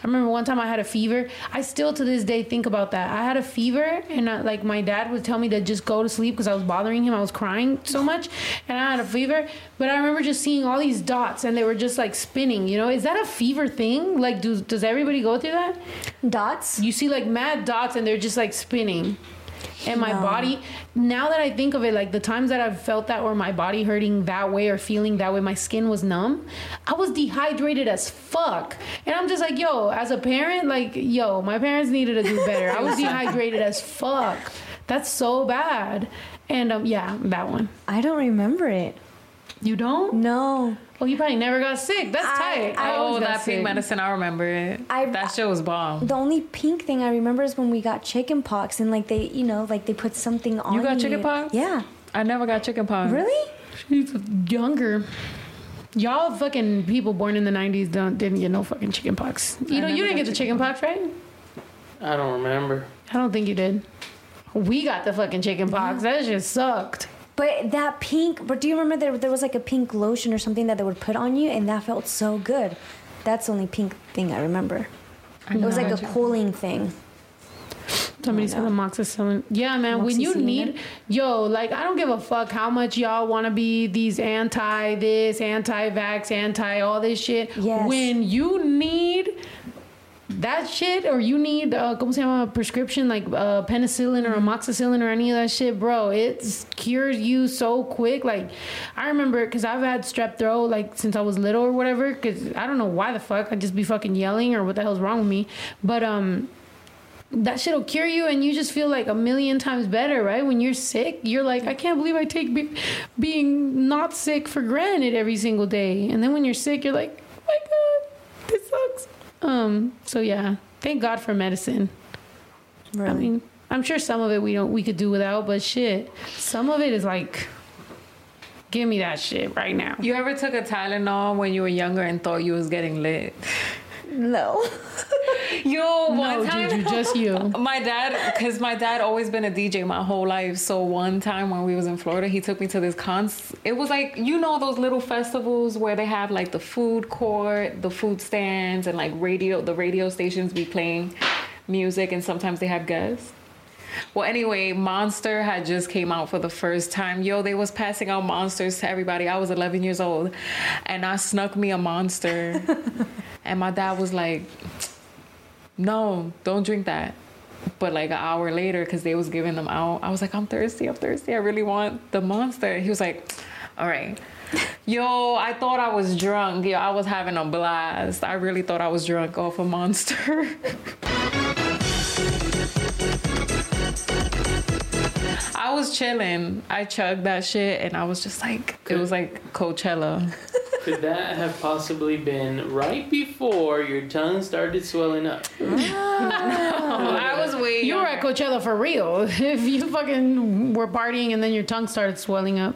I remember one time I had a fever. I still to this day think about that. I had a fever, and uh, like my dad would tell me to just go to sleep because I was bothering him. I was crying so much, and I had a fever. But I remember just seeing all these dots, and they were just like spinning. You know, is that a fever thing? Like, do, does everybody go through that? Dots? You see like mad dots, and they're just like spinning. And my No. body, now that I think of it, like the times that I've felt that or my body hurting that way or feeling that way, my skin was numb. I was dehydrated as fuck. And I'm just like, yo, as a parent, like, yo, my parents needed to do better. I was dehydrated as fuck. That's so bad. And um, yeah, that one. I don't remember it. You don't? No. Oh, you probably never got sick. That's tight. I oh, always got that pink sick. medicine, I remember it. I- that shit was bomb. The only pink thing I remember is when we got chicken pox and like they, you know, like they put something on You got chicken pox? Yeah. I never got chicken pox. Really? She's younger. Y'all fucking people born in the 90s don't, didn't get no fucking chicken pox. You know, you didn't get the chicken pox, right? I don't remember. I don't think you did. We got the fucking chicken pox. That just sucked. But that pink, but do you remember there, there was like a pink lotion or something that they would put on you and that felt so good? That's the only pink thing I remember. it was like a cooling thing. Somebody said amoxicillin. Yeah, man. When you need, yo, like I don't give a fuck how much y'all want to be these anti this, anti vax, anti all this shit. Yes. When you need that shit, or you need, uh, como se llama, prescription like uh, penicillin or amoxicillin or any of that shit, bro, it cures you so quick. Like I remember, cause I've had strep throat like since I was little or whatever. Cause I don't know why the fuck i'd just be fucking yelling or what the hell's wrong with me, but um that shit'll cure you and you just feel like a million times better right? When you're sick you're like i can't believe i take be- being not sick for granted every single day. And then when you're sick you're like oh my god this sucks um so yeah. Thank god for medicine. I mean i'm sure some of it we don't we could do without but shit some of it is like give me that shit right now. You ever took a Tylenol when you were younger and thought you was getting lit? No. Yo, one No, time, Juju, just you. My dad, because my dad always been a DJ my whole life. So one time when we was in Florida, he took me to this cons. It was like you know those little festivals where they have like the food court, the food stands, and like radio. The radio stations be playing music, and sometimes they have guests. Well, anyway, Monster had just came out for the first time. Yo, they was passing out monsters to everybody. I was 11 years old, and I snuck me a monster, and my dad was like, "No, don't drink that." But like an hour later, because they was giving them out, I was like, "I'm thirsty. I'm thirsty. I really want the monster." He was like, All right. Yo, I thought I was drunk. Yo, I was having a blast. I really thought I was drunk off a monster. I was chilling. I chugged that shit and I was just like, it was like Coachella. Could that have possibly been right before your tongue started swelling up? no, ah. I was way You were at Coachella for real. If you fucking were partying and then your tongue started swelling up.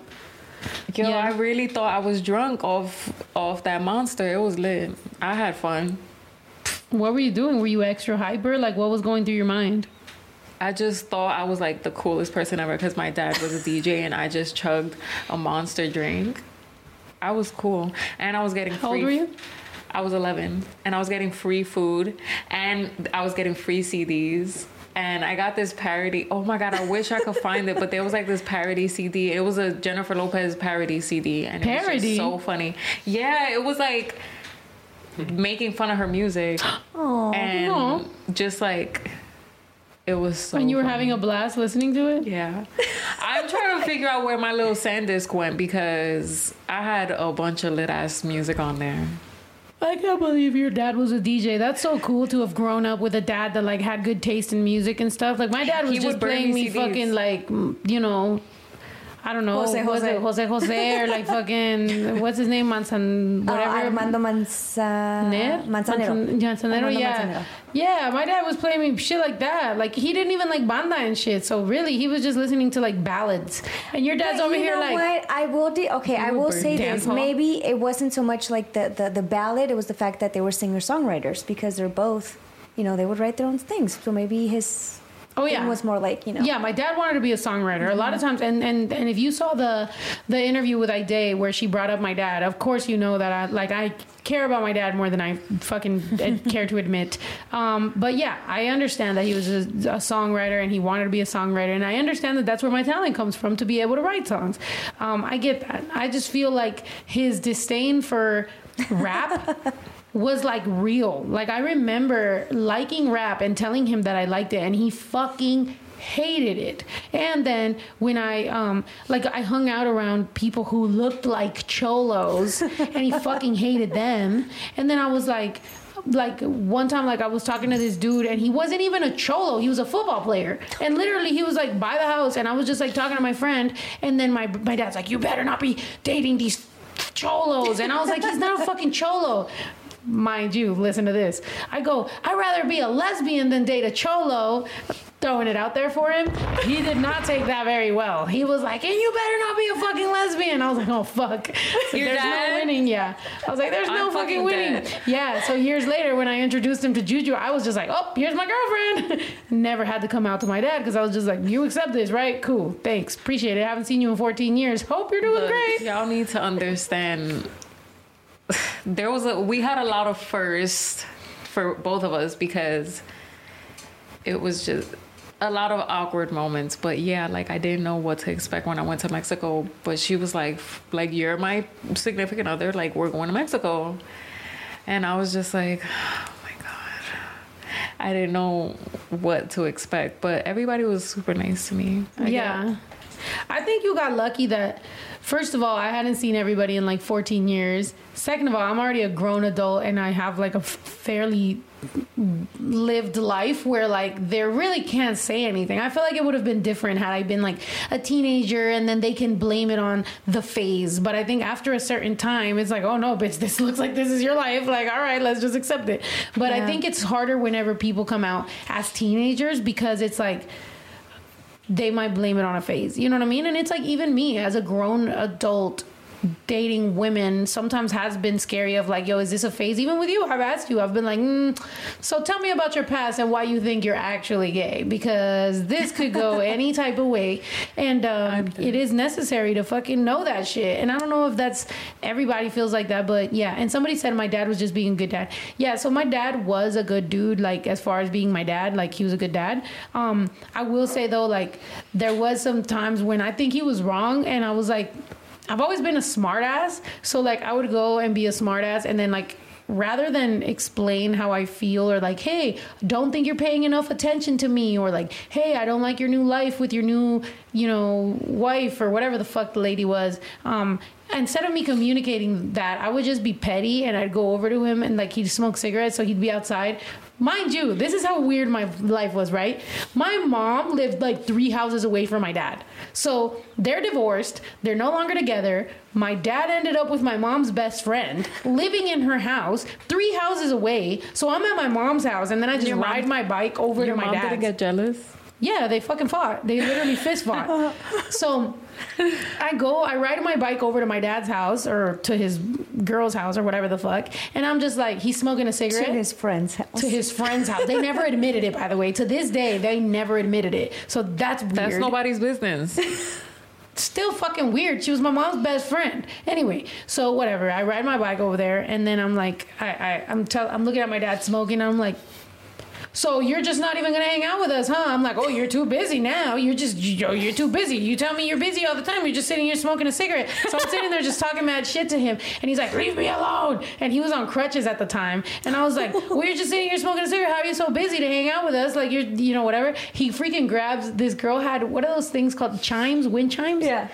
Yo, I really thought I was drunk off off that monster. It was lit. I had fun. What were you doing? Were you extra hyper? Like, what was going through your mind? I just thought I was like the coolest person ever because my dad was a DJ and I just chugged a monster drink. I was cool. And I was getting free. How old were you? I was 11 and I was getting free food and I was getting free CDs. And I got this parody. Oh my God, I wish I could find it, but there was like this parody CD. It was a Jennifer Lopez parody CD. And it was Parody? just so funny. Yeah, it was like making fun of her music. Oh, and just like, it was so and you were funny. having a blast listening to it? Yeah. I'm trying to figure out where my little Sandisk went because I had a bunch of lit ass music on there. I can't believe your dad was a DJ. That's so cool to have grown up with a dad that like had good taste in music and stuff. Like my dad was He just playing me me fucking like you know, I don't know, Jose Jose Jose. Jose, or like fucking what's his name, Manzan, Uh, whatever. Armando Manza- Ne? Manzanero. Manzanero, yeah. Manzanero. Yeah, my dad was playing me shit like that. Like he didn't even like banda and shit. So really, he was just listening to like ballads. And your dad's But over you here know like, what? I will de- okay, I will say this. hall? Maybe it wasn't so much like the, the, the ballad, it was the fact that they were singer songwriters because they're both, you know, they would write their own things. So maybe his Oh yeah, was more like, you know. Yeah, my dad wanted to be a songwriter. A lot of times, and and and if you saw the the interview with Ide where she brought up my dad, of course you know that I like I care about my dad more than I fucking care to admit. Um, but yeah, I understand that he was a, a songwriter and he wanted to be a songwriter, and I understand that that's where my talent comes from to be able to write songs. Um, I get that. I just feel like his disdain for rap was like real. Like I remember liking rap and telling him that I liked it, and he fucking hated it. And then when I um like I hung out around people who looked like cholos, and he fucking hated them. And then I was like. Like one time, like I was talking to this dude, and he wasn't even a cholo. He was a football player, and literally, he was like by the house, and I was just like talking to my friend, and then my my dad's like, "You better not be dating these cholos," and I was like, "He's not a fucking cholo." Mind you, listen to this. I go, I'd rather be a lesbian than date a cholo. Throwing it out there for him. He did not take that very well. He was like, and you better not be a fucking lesbian. I was like, oh fuck. So there's dad? no winning. Yeah. I was like, there's no I'm fucking fucking winning. dead. Yeah. So years later, when I introduced him to Juju, I was just like, oh, here's my girlfriend. Never had to come out to my dad because I was just like, you accept this, right? Cool. Thanks. Appreciate it. I haven't seen you in 14 years. Hope you're doing Look, great. Y'all need to understand. There was a we had a lot of firsts for both of us because it was just a lot of awkward moments. But yeah, like I didn't know what to expect when I went to Mexico. But she was like, like you're my significant other. Like we're going to Mexico, and I was just like. "Oh my God." I didn't know what to expect, but everybody was super nice to me. I yeah. I think you got lucky that, first of all, I hadn't seen everybody in like 14 years. Second of all, I'm already a grown adult and I have like a fairly lived life where like they really can't say anything. I feel like it would have been different had I been like a teenager and then they can blame it on the phase. But I think after a certain time, it's like, oh no, bitch, this looks like this is your life. Like, all right, let's just accept it. But I think it's harder whenever people come out as teenagers because it's like, they might blame it on a phase. You know what I mean? And it's like even me as a grown adult dating women sometimes has been scary of like, yo, is this a phase? Even with you, I've asked you, I've been like, mm, so tell me about your past and why you think you're actually gay because this could go any type of way. And um, it is necessary to fucking know that shit. And I don't know if that's everybody feels like that, but yeah. And somebody said my dad was just being a good dad. Yeah, so my dad was a good dude, like as far as being my dad, like he was a good dad. Um, I will say though, like there was some times when I think he was wrong, and I was like, I've always been a smart ass, so like I would go and be a smart ass, and then like rather than explain how I feel or like, hey, don't think you're paying enough attention to me or like, hey, I don't like your new life with your new, you know, wife or whatever the fuck the lady was. Um, instead of me communicating that, I would just be petty and I'd go over to him and like he'd smoke cigarettes, so he'd be outside. Mind you, this is how weird my life was, right? My mom lived like three houses away from my dad. So they're divorced, they're no longer together. My dad ended up with my mom's best friend living in her house, three houses away. So I'm at my mom's house and then I just Your mom- ride my bike over to my mom dad's. didn't get jealous. Yeah, they fucking fought. They literally fist fought. so I go, I ride my bike over to my dad's house or to his girl's house or whatever the fuck. And I'm just like, he's smoking a cigarette. To his friend's house. To his friend's house. They never admitted it, by the way. To this day, they never admitted it. So that's weird. That's nobody's business. Still fucking weird. She was my mom's best friend. Anyway, so whatever. I ride my bike over there, and then I'm like, I, I I'm tell, I'm looking at my dad smoking. And I'm like, so you're just not even gonna hang out with us, huh? I'm like, oh, you're too busy now. You're just, yo, you're too busy. You tell me you're busy all the time. You're just sitting here smoking a cigarette. So I'm sitting there just talking mad shit to him, and he's like, leave me alone. And he was on crutches at the time, and I was like, well, you're just sitting here smoking a cigarette. How are you so busy to hang out with us? Like you're, you know, whatever. He freaking grabs this girl had what are those things called? Chimes, wind chimes. Yeah.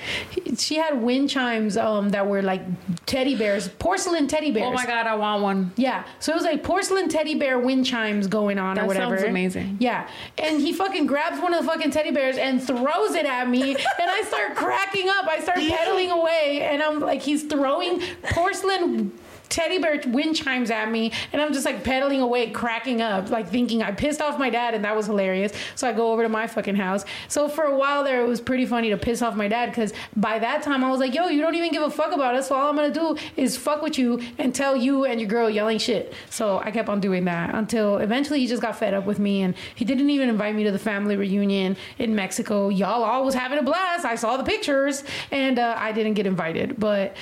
She had wind chimes um, that were like teddy bears, porcelain teddy bears. Oh my god, I want one. Yeah. So it was like porcelain teddy bear wind chimes going on That or whatever. sounds amazing. Yeah. And he fucking grabs one of the fucking teddy bears and throws it at me. and I start cracking up. I start pedaling away. And I'm like, he's throwing porcelain teddy bear wind chimes at me. And I'm just like pedaling away, cracking up, like thinking I pissed off my dad. And that was hilarious. So I go over to my fucking house. So for a while there, it was pretty funny to piss off my dad because by that time I was like, yo, you don't even give a fuck about us. So all I'm to do is fuck with you and tell you and your girl yelling shit. So I kept on doing that until eventually he just got fed up with me and he didn't even invite me to the family reunion in Mexico. Y'all all was having a blast. I saw the pictures and uh, I didn't get invited, but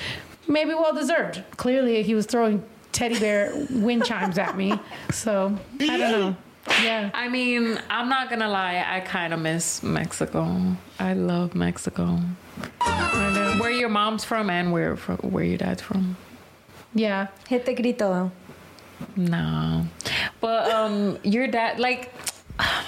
maybe well deserved. Clearly he was throwing teddy bear wind chimes at me. So I don't know. Yeah. I mean, I'm not gonna lie, I kind of miss Mexico. I love Mexico. Where your mom's from and where from, where your dad's from? Yeah. Hit the grito. No, but um, your dad like.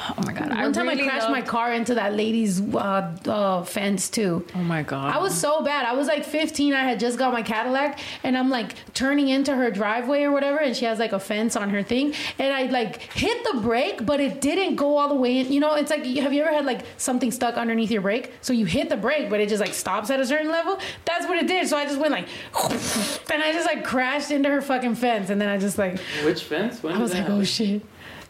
Oh my god! One time I crashed my car into that lady's uh, uh, fence too. Oh my god! I was so bad. I was like 15. I had just got my Cadillac, and I'm like turning into her driveway or whatever, and she has like a fence on her thing, and I like hit the brake, but it didn't go all the way in. You know, it's like have you ever had like something stuck underneath your brake? So you hit the brake, but it just like stops at a certain level. That's what it did. So I just went like, and I just like crashed into her fucking fence, and then I just like Which fence? When I was that like, happen? oh shit.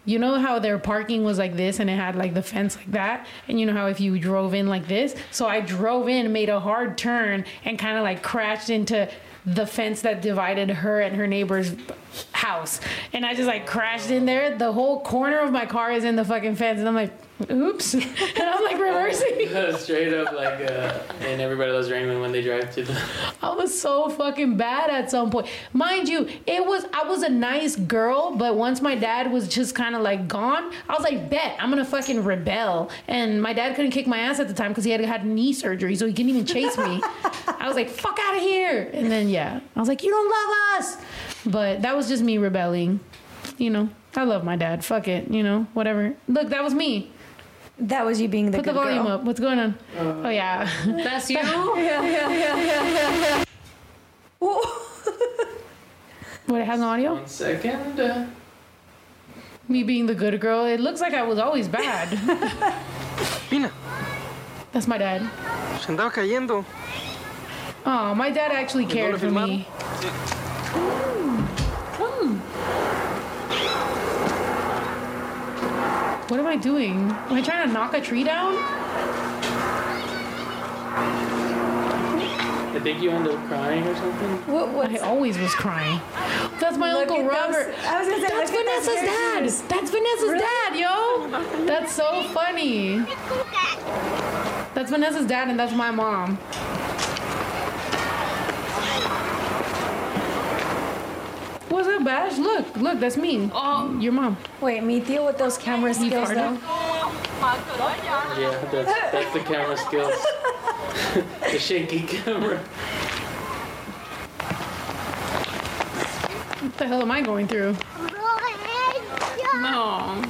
You know how their parking was like this and it had like the fence like that? And you know how if you drove in like this? So I drove in, made a hard turn, and kind of like crashed into the fence that divided her and her neighbor's house. And I just like crashed in there. The whole corner of my car is in the fucking fence. And I'm like, oops. and I'm like reversing. Straight up, like, uh, and everybody loves Raymond when they drive to the. I was so fucking bad at some point. Mind you, it was I was a nice girl, but once my dad was just kind of like gone, I was like, bet I'm gonna fucking rebel. And my dad couldn't kick my ass at the time because he had had knee surgery, so he couldn't even chase me. I was like, fuck out of here. And then yeah, I was like, you don't love us. But that was just me rebelling. You know, I love my dad. Fuck it. You know, whatever. Look, that was me. That was you being the Put the good volume girl. up. What's going on? oh yeah, that's you. yeah, yeah, yeah, yeah, yeah, yeah. What it has an audio? One second. Uh, Me being the good girl. It looks like I was always bad. Mina, That's my dad. se andaba cayendo. Oh, my dad actually cared for me. Hmm. What am I doing? Am I trying to knock a tree down? I think you end up crying or something. What, what? I always was crying. That's my Look uncle at those- Robert. I was gonna say, That's look at those Vanessa's hair dad. shoes. That's Vanessa's Really? dad, yo. That's so funny. That's Vanessa's dad, and that's my mom. What's up, Bash? Look, look, that's me. Oh, your mom. Wait, me deal with those camera skills farted? though. Yeah, that's, that's the camera skills. the shaky camera. What the hell am I going through? No.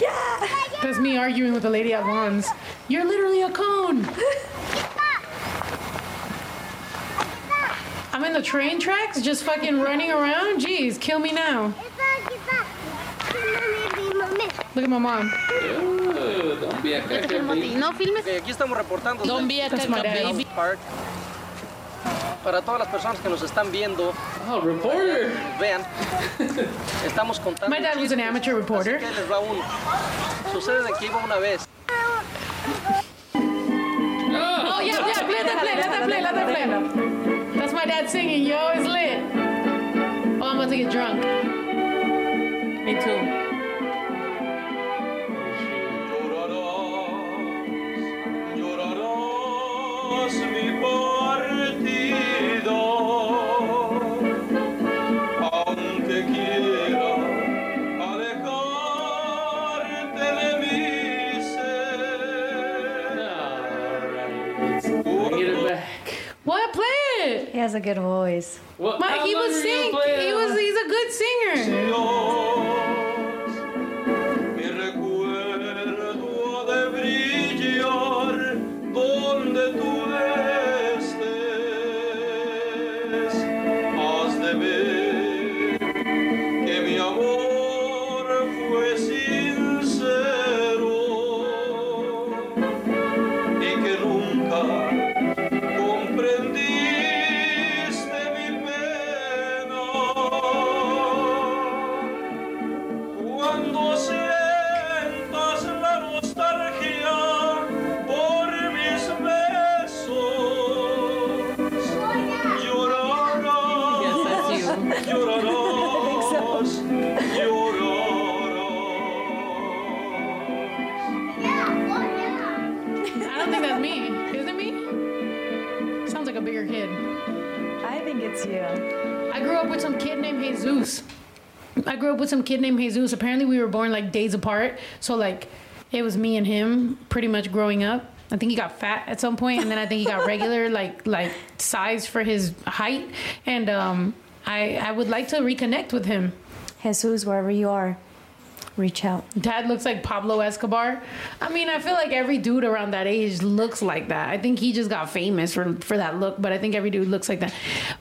Yeah. That's me arguing with the lady at Vons. You're literally a cone. I'm in the train tracks, just fucking running around. Jeez, kill me now. Look at my mom. Ew, don't be a caca, baby. No filmes. Aquí estamos reportando. Don't be a caca dad. baby. Park. Para todas las personas que nos están viendo, Oh, reporter. vean, estamos contando. My dad was an amateur reporter. Así que ahí les va uno. Sucede de que iba una vez. Oh, yeah, yeah, play play, play, play. Dad singing, yo, it's lit. Good voice. What? Mike, he was are named Jesus. Apparently, we were born like days apart. So like, it was me and him pretty much growing up. I think he got fat at some point, and then I think he got regular like like size for his height. And um, I I would like to reconnect with him. Jesus, wherever you are, reach out. Dad looks like Pablo Escobar. I mean, I feel like every dude around that age looks like that. I think he just got famous for for that look, but I think every dude looks like that.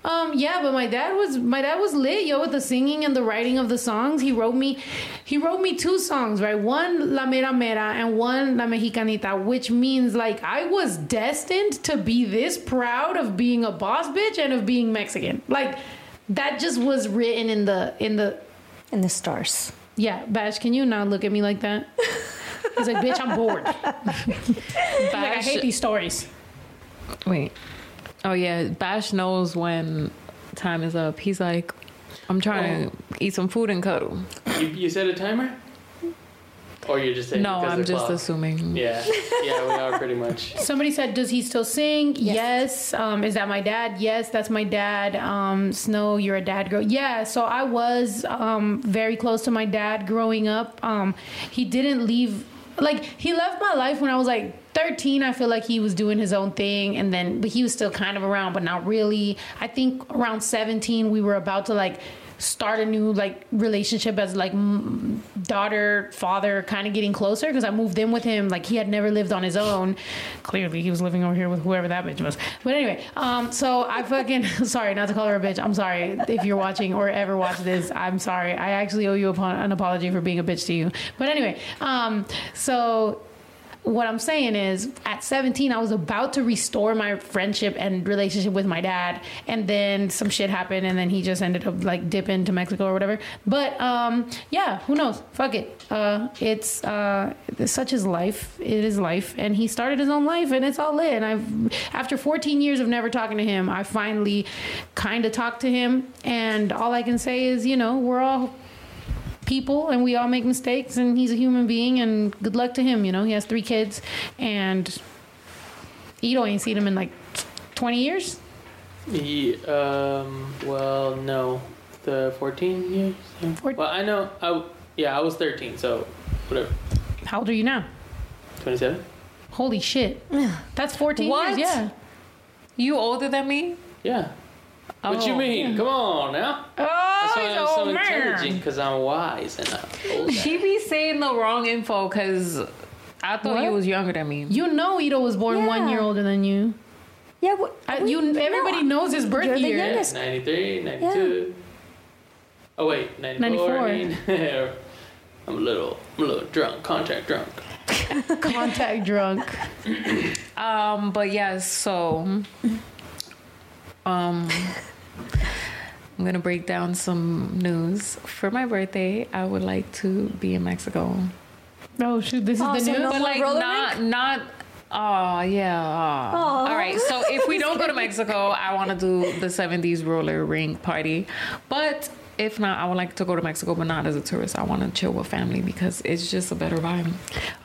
Um, yeah, but my dad was my dad was lit, yo, with the singing and the writing of the songs. He wrote me he wrote me two songs, right? One La Mera Mera and one La Mexicanita, which means like I was destined to be this proud of being a boss bitch and of being Mexican. Like that just was written in the in the in the stars. Yeah, Bash, can you not look at me like that? He's like, bitch, I'm bored. He's like, I hate these stories. Wait. Oh yeah, Bash knows when time is up. He's like, I'm trying to oh. eat some food and cuddle. You, you set a timer? Or you just saying No, I'm just clock? assuming. Yeah, yeah, we are pretty much. Somebody said, does he still sing? Yes. Um, is that my dad? Yes, that's my dad. Um, Snow, you're a dad girl. Yeah, so I was um, very close to my dad growing up. Um, he didn't leave, like, he left my life when I was like 13. I feel like he was doing his own thing. And then, but he was still kind of around, but not really. I think around 17, we were about to like, start a new like relationship as like m- daughter father kind of getting closer because i moved in with him like he had never lived on his own. Clearly he was living over here with whoever that bitch was. But anyway um so i fucking sorry not to call her a bitch i'm sorry if you're watching or ever watch this i'm sorry. I actually owe you an apology for being a bitch to you. But anyway um so what I'm saying is, at 17, I was about to restore my friendship and relationship with my dad, and then some shit happened, and then he just ended up like dipping to Mexico or whatever. But um, yeah, who knows? Fuck it. Uh, it's uh, such is life. It is life, and he started his own life, and it's all lit. And I've after 14 years of never talking to him, I finally kind of talked to him, and all I can say is, you know, we're all people and we all make mistakes and he's a human being and good luck to him you know he has three kids and Ito ain't seen him in like 20 years Yeah, um, well, no, the 14 years. Yeah. Well, I know. I yeah, I was 13, so whatever. how old are you now 27. holy shit that's 14 What? years yeah You older than me? Yeah. What you Oh. mean? Come on now. Oh, That's why he's I'm an so old man. intelligent because I'm wise and I'm old. She be saying the wrong info because I thought you What? was younger than me. You know Ito was born one year older than you. Yeah, what, I, you everybody knows his birth You're the year. youngest. 93, 92. Oh wait, 94. 94. I mean, I'm a little, I'm a little drunk, contact drunk. Contact drunk. Um, but yes, so um I'm gonna break down some news. For my birthday, I would like to be in Mexico. Oh shoot, this is Oh, the so news. no But like roller not not Oh yeah. aw. Aw. All right. So if we don't go to Mexico, I want to do the 70s roller rink party. But if not, I would like to go to Mexico, but not as a tourist. I want to chill with family because it's just a better vibe.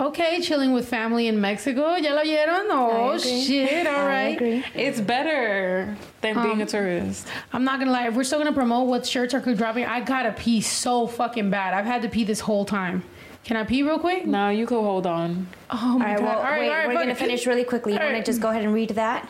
Okay, chilling with family in Mexico. ¿Ya lo vieron? Oh shit! All I right. agree. It's better than being a um, tourist. I'm not gonna lie. If we're still gonna promote what shirts are dropping, I gotta pee so fucking bad. I've had to pee this whole time. Can I pee real quick? No, you can hold on. Oh my right, god! well, all right, wait, all right, we're gonna finish really quickly. You All want to right. just go ahead and read that?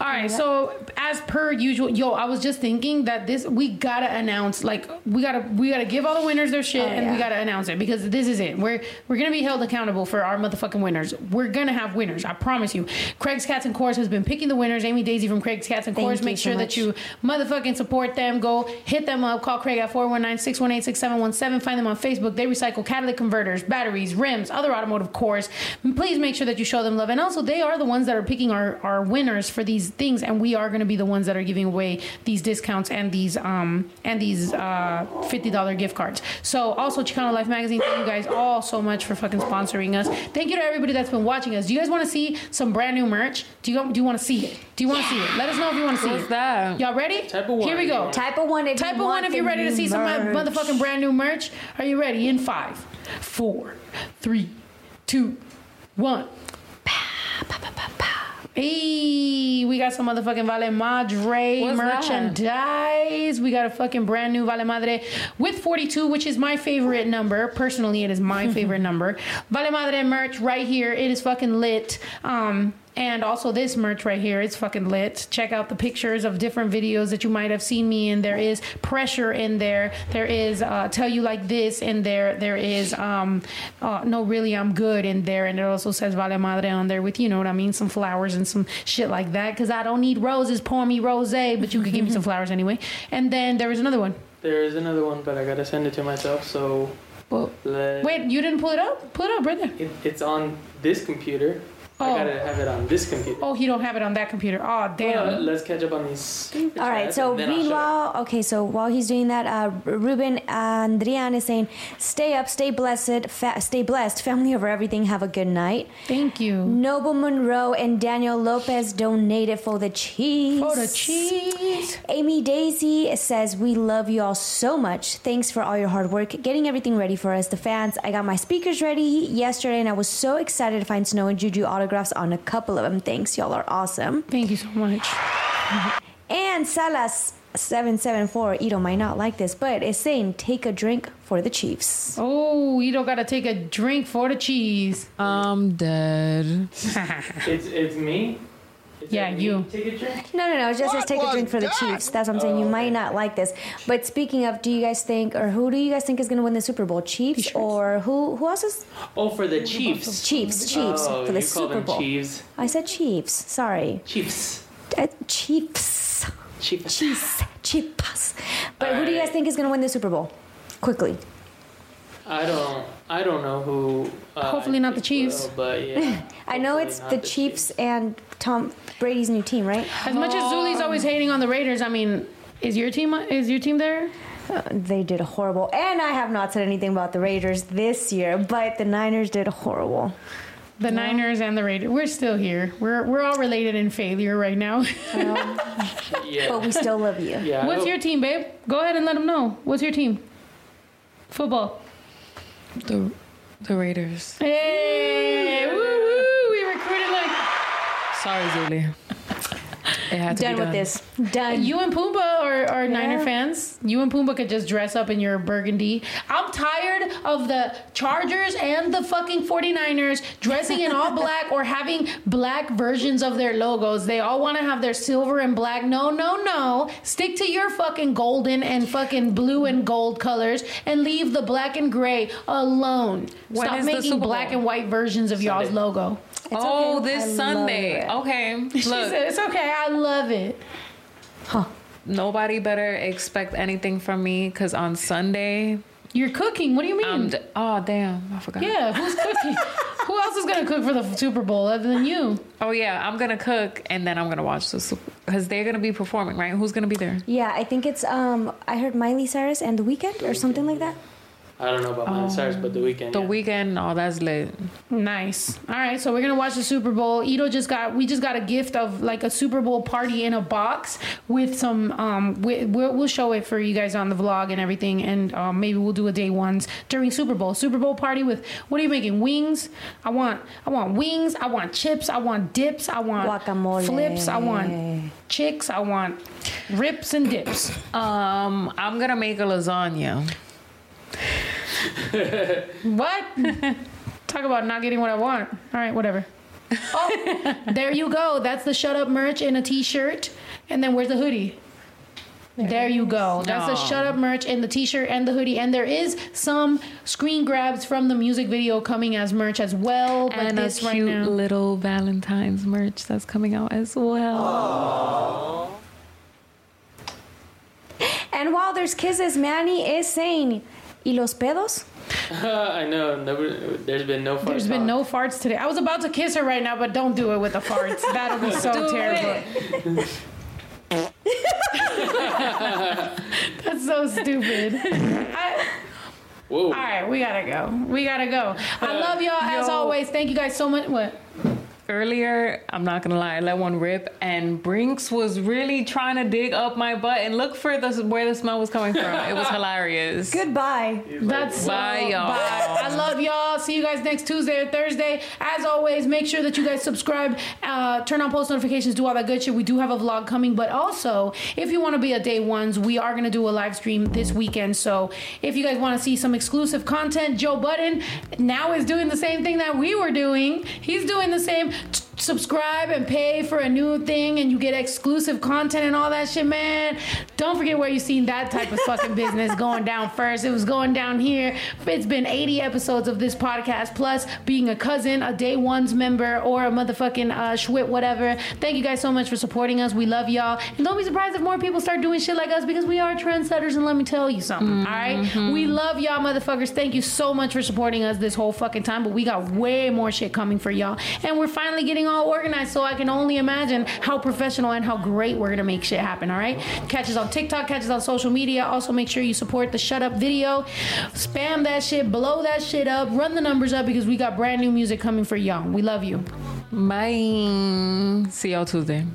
All right, so as per usual, yo, I was just thinking that this we gotta announce, like we gotta we gotta give all the winners their shit, Oh, and we gotta announce it because this is it. We're we're gonna be held accountable for our motherfucking winners. We're gonna have winners, I promise you. Craig's Cats and Cores has been picking the winners. Amy Daisy from Craig's Cats and Thank Cores. you Make so sure that you motherfucking support them. Go hit them up. Call Craig at 419-618-6717. Find them on Facebook. They recycle catalytic converters, batteries, rims, other automotive cores. Please make sure that you show them love. And also, they are the ones that are picking our, our winners for these things, and we are going to be the ones that are giving away these discounts and these um and these uh fifty dollar gift cards. So also, Chicano Life Magazine. Thank you guys all so much for fucking sponsoring us. Thank you to everybody that's been watching us. Do you guys want to see some brand new merch? Do you do you want to see it? Do you want to see it? Let us know if you want to see What's it. that? Y'all ready? Type of one. Here we go. Type of one if Type you of one if you're ready to new see some motherfucking brand new merch. Are you ready? In five, four, three, two, one. Hey, we got some motherfucking Vale Madre What's that? merchandise. We got a fucking brand new Vale Madre with 42, which is my favorite number. Personally, it is my favorite number. Vale Madre merch right here. It is fucking lit. Um, and also this merch right here, it's fucking lit. Check out the pictures of different videos that you might have seen me in. There is pressure in there. There is uh, tell you like this in there. There is um, uh, no really I'm good in there, and it also says Vale Madre on there with you know what I mean, some flowers and some shit like that. Because I don't need roses, pour me rose, but you could give me some flowers anyway. And then there is another one. There is another one, but I gotta send it to myself. So Well, wait, you didn't pull it up? Pull it up, brother. it, it's on this computer. Oh. I gotta have it on this computer. Oh, he don't have it on that computer. Oh, damn. Well, let's catch up on these. All right. So meanwhile, okay. So while he's doing that, uh, Ruben Andrian is saying, "Stay up, stay blessed, fa- stay blessed, family over everything. Have a good night." Thank you. Noble Monroe and Daniel Lopez donated for the cheese. For the cheese. Amy Daisy says, "We love you all so much. Thanks for all your hard work getting everything ready for us, the fans. I got my speakers ready yesterday, and I was so excited to find Snow and Juju autographs on a couple of them. Thanks, y'all are awesome." Thank you so much. And Salas. 774 Ito might not like this, but it's saying take a drink for the Chiefs. Oh, you don't gotta take a drink for the cheese. I'm dead. It's it's me. Is Yeah, you. Take a drink. No, no, no. It just says take a drink for the Chiefs. That's what I'm saying. You might not like this. But speaking of, do you guys think, or who do you guys think is going to win the Super Bowl? Chiefs or who? Who else is? Oh, for the Chiefs. Chiefs, Chiefs Oh, for the you call Super them Bowl. Chiefs. I said Chiefs. Sorry, Chiefs. uh, Chiefs. Chiefs. Chiefs. Chiefs. But who do you guys think is going to win the Super Bowl? Quickly. I don't. I don't know who. Uh, Hopefully not the Chiefs. will, but yeah. I know it's not the Chiefs and Tom Brady's new team, right? As much as Zuli's always hating on the Raiders, I mean, is your team is your team there? Uh, they did horrible. And I have not said anything about the Raiders this year, but the Niners did horrible. The Niners and the Raiders. We're still here. We're we're all related in failure right now. Yeah. But we still love you. yeah. What's your team, babe? Go ahead and let them know. What's your team? Football. The the Raiders. Hey, woo woo! We recruited like Sorry, Zuli. Done with this. Done. You and Pumbaa are, are Niner fans. You and Pumbaa could just dress up in your burgundy. I'm tired of the Chargers and the fucking 49ers dressing in all black or having black versions of their logos. They all want to have their silver and black. No, no, no. Stick to your fucking golden and fucking blue and gold colors and leave the black and gray alone. When Stop making black and white versions of y'all's logo. Oh, okay. this I Sunday. it. Okay. She Look, said, it's okay. I love it. Huh. Nobody better expect anything from me because on Sunday, You're cooking. What do you mean? D- oh damn, I forgot. Yeah, who's cooking? Who else is gonna cook for the Super Bowl other than you? Oh yeah, I'm gonna cook and then I'm gonna watch the Super because they're gonna be performing, right? Who's gonna be there? Yeah, I think it's um I heard Miley Cyrus and The Weeknd or something like that. I don't know about Miley Cyrus, but the Weeknd. The yeah. Weeknd. Oh, that's lit. Nice. All right, so we're gonna watch the Super Bowl. Ito just got we just got a gift of like a Super Bowl party in a box with some. Um, we, we'll, we'll show it for you guys on the vlog and everything, and um, maybe we'll do a day ones during Super Bowl. Super Bowl party with what are you making? Wings. I want I want wings. I want chips. I want dips. I want Guacamole. flips. I want chicks. I want rips and dips. Um, I'm gonna make a lasagna. What? Talk about not getting what I want. All right, whatever. Oh, there you go. That's the shut up merch in a t-shirt. And then where's the hoodie? There you go. That's the shut up merch in the t-shirt and the hoodie. And there is some screen grabs from the music video coming as merch as well. But and a this right cute now. little Valentine's merch that's coming out as well. And while there's kisses, Manny is saying, "Y los pedos?" I know. Never, there's been no. Farts. There's been no farts today. I was about to kiss her right now, but don't do it with the farts. That'll be so Do terrible. That's so stupid. I, Whoa. All right, we gotta go. We gotta go. I uh, love y'all as always. Thank you guys so much. What? Earlier, I'm not gonna lie, I let one rip, and Brinks was really trying to dig up my butt and look for the where the smell was coming from. It was hilarious. Goodbye. That's so, Bye, y'all. Bye. I love y'all. See you guys next Tuesday or Thursday. As always, make sure that you guys subscribe, uh, turn on post notifications, do all that good shit. We do have a vlog coming, but also if you want to be a day ones, we are gonna do a live stream this weekend. So if you guys want to see some exclusive content, Joe Budden now is doing the same thing that we were doing. He's doing the same. T- subscribe and pay for a new thing and you get exclusive content and all that shit man. Don't forget where you seen that type of fucking business going down first. It was going down here. It's been 80 episodes of this podcast plus being a cousin a day one's member or a motherfucking uh schwit whatever. Thank you guys so much for supporting us. We love y'all. And don't be surprised if more people start doing shit like us because we are trendsetters and let me tell you something all right? We love y'all motherfuckers. Thank you so much for supporting us this whole fucking time but we got way more shit coming for y'all. And we're finally getting all organized so i can only imagine how professional and how great we're gonna make shit happen all right? Catch us on tiktok catch us on social media. Also make sure you support the shut up video. Spam that shit blow that shit up run the numbers up because we got brand new music coming for y'all. We love you. Bye. See y'all Tuesday.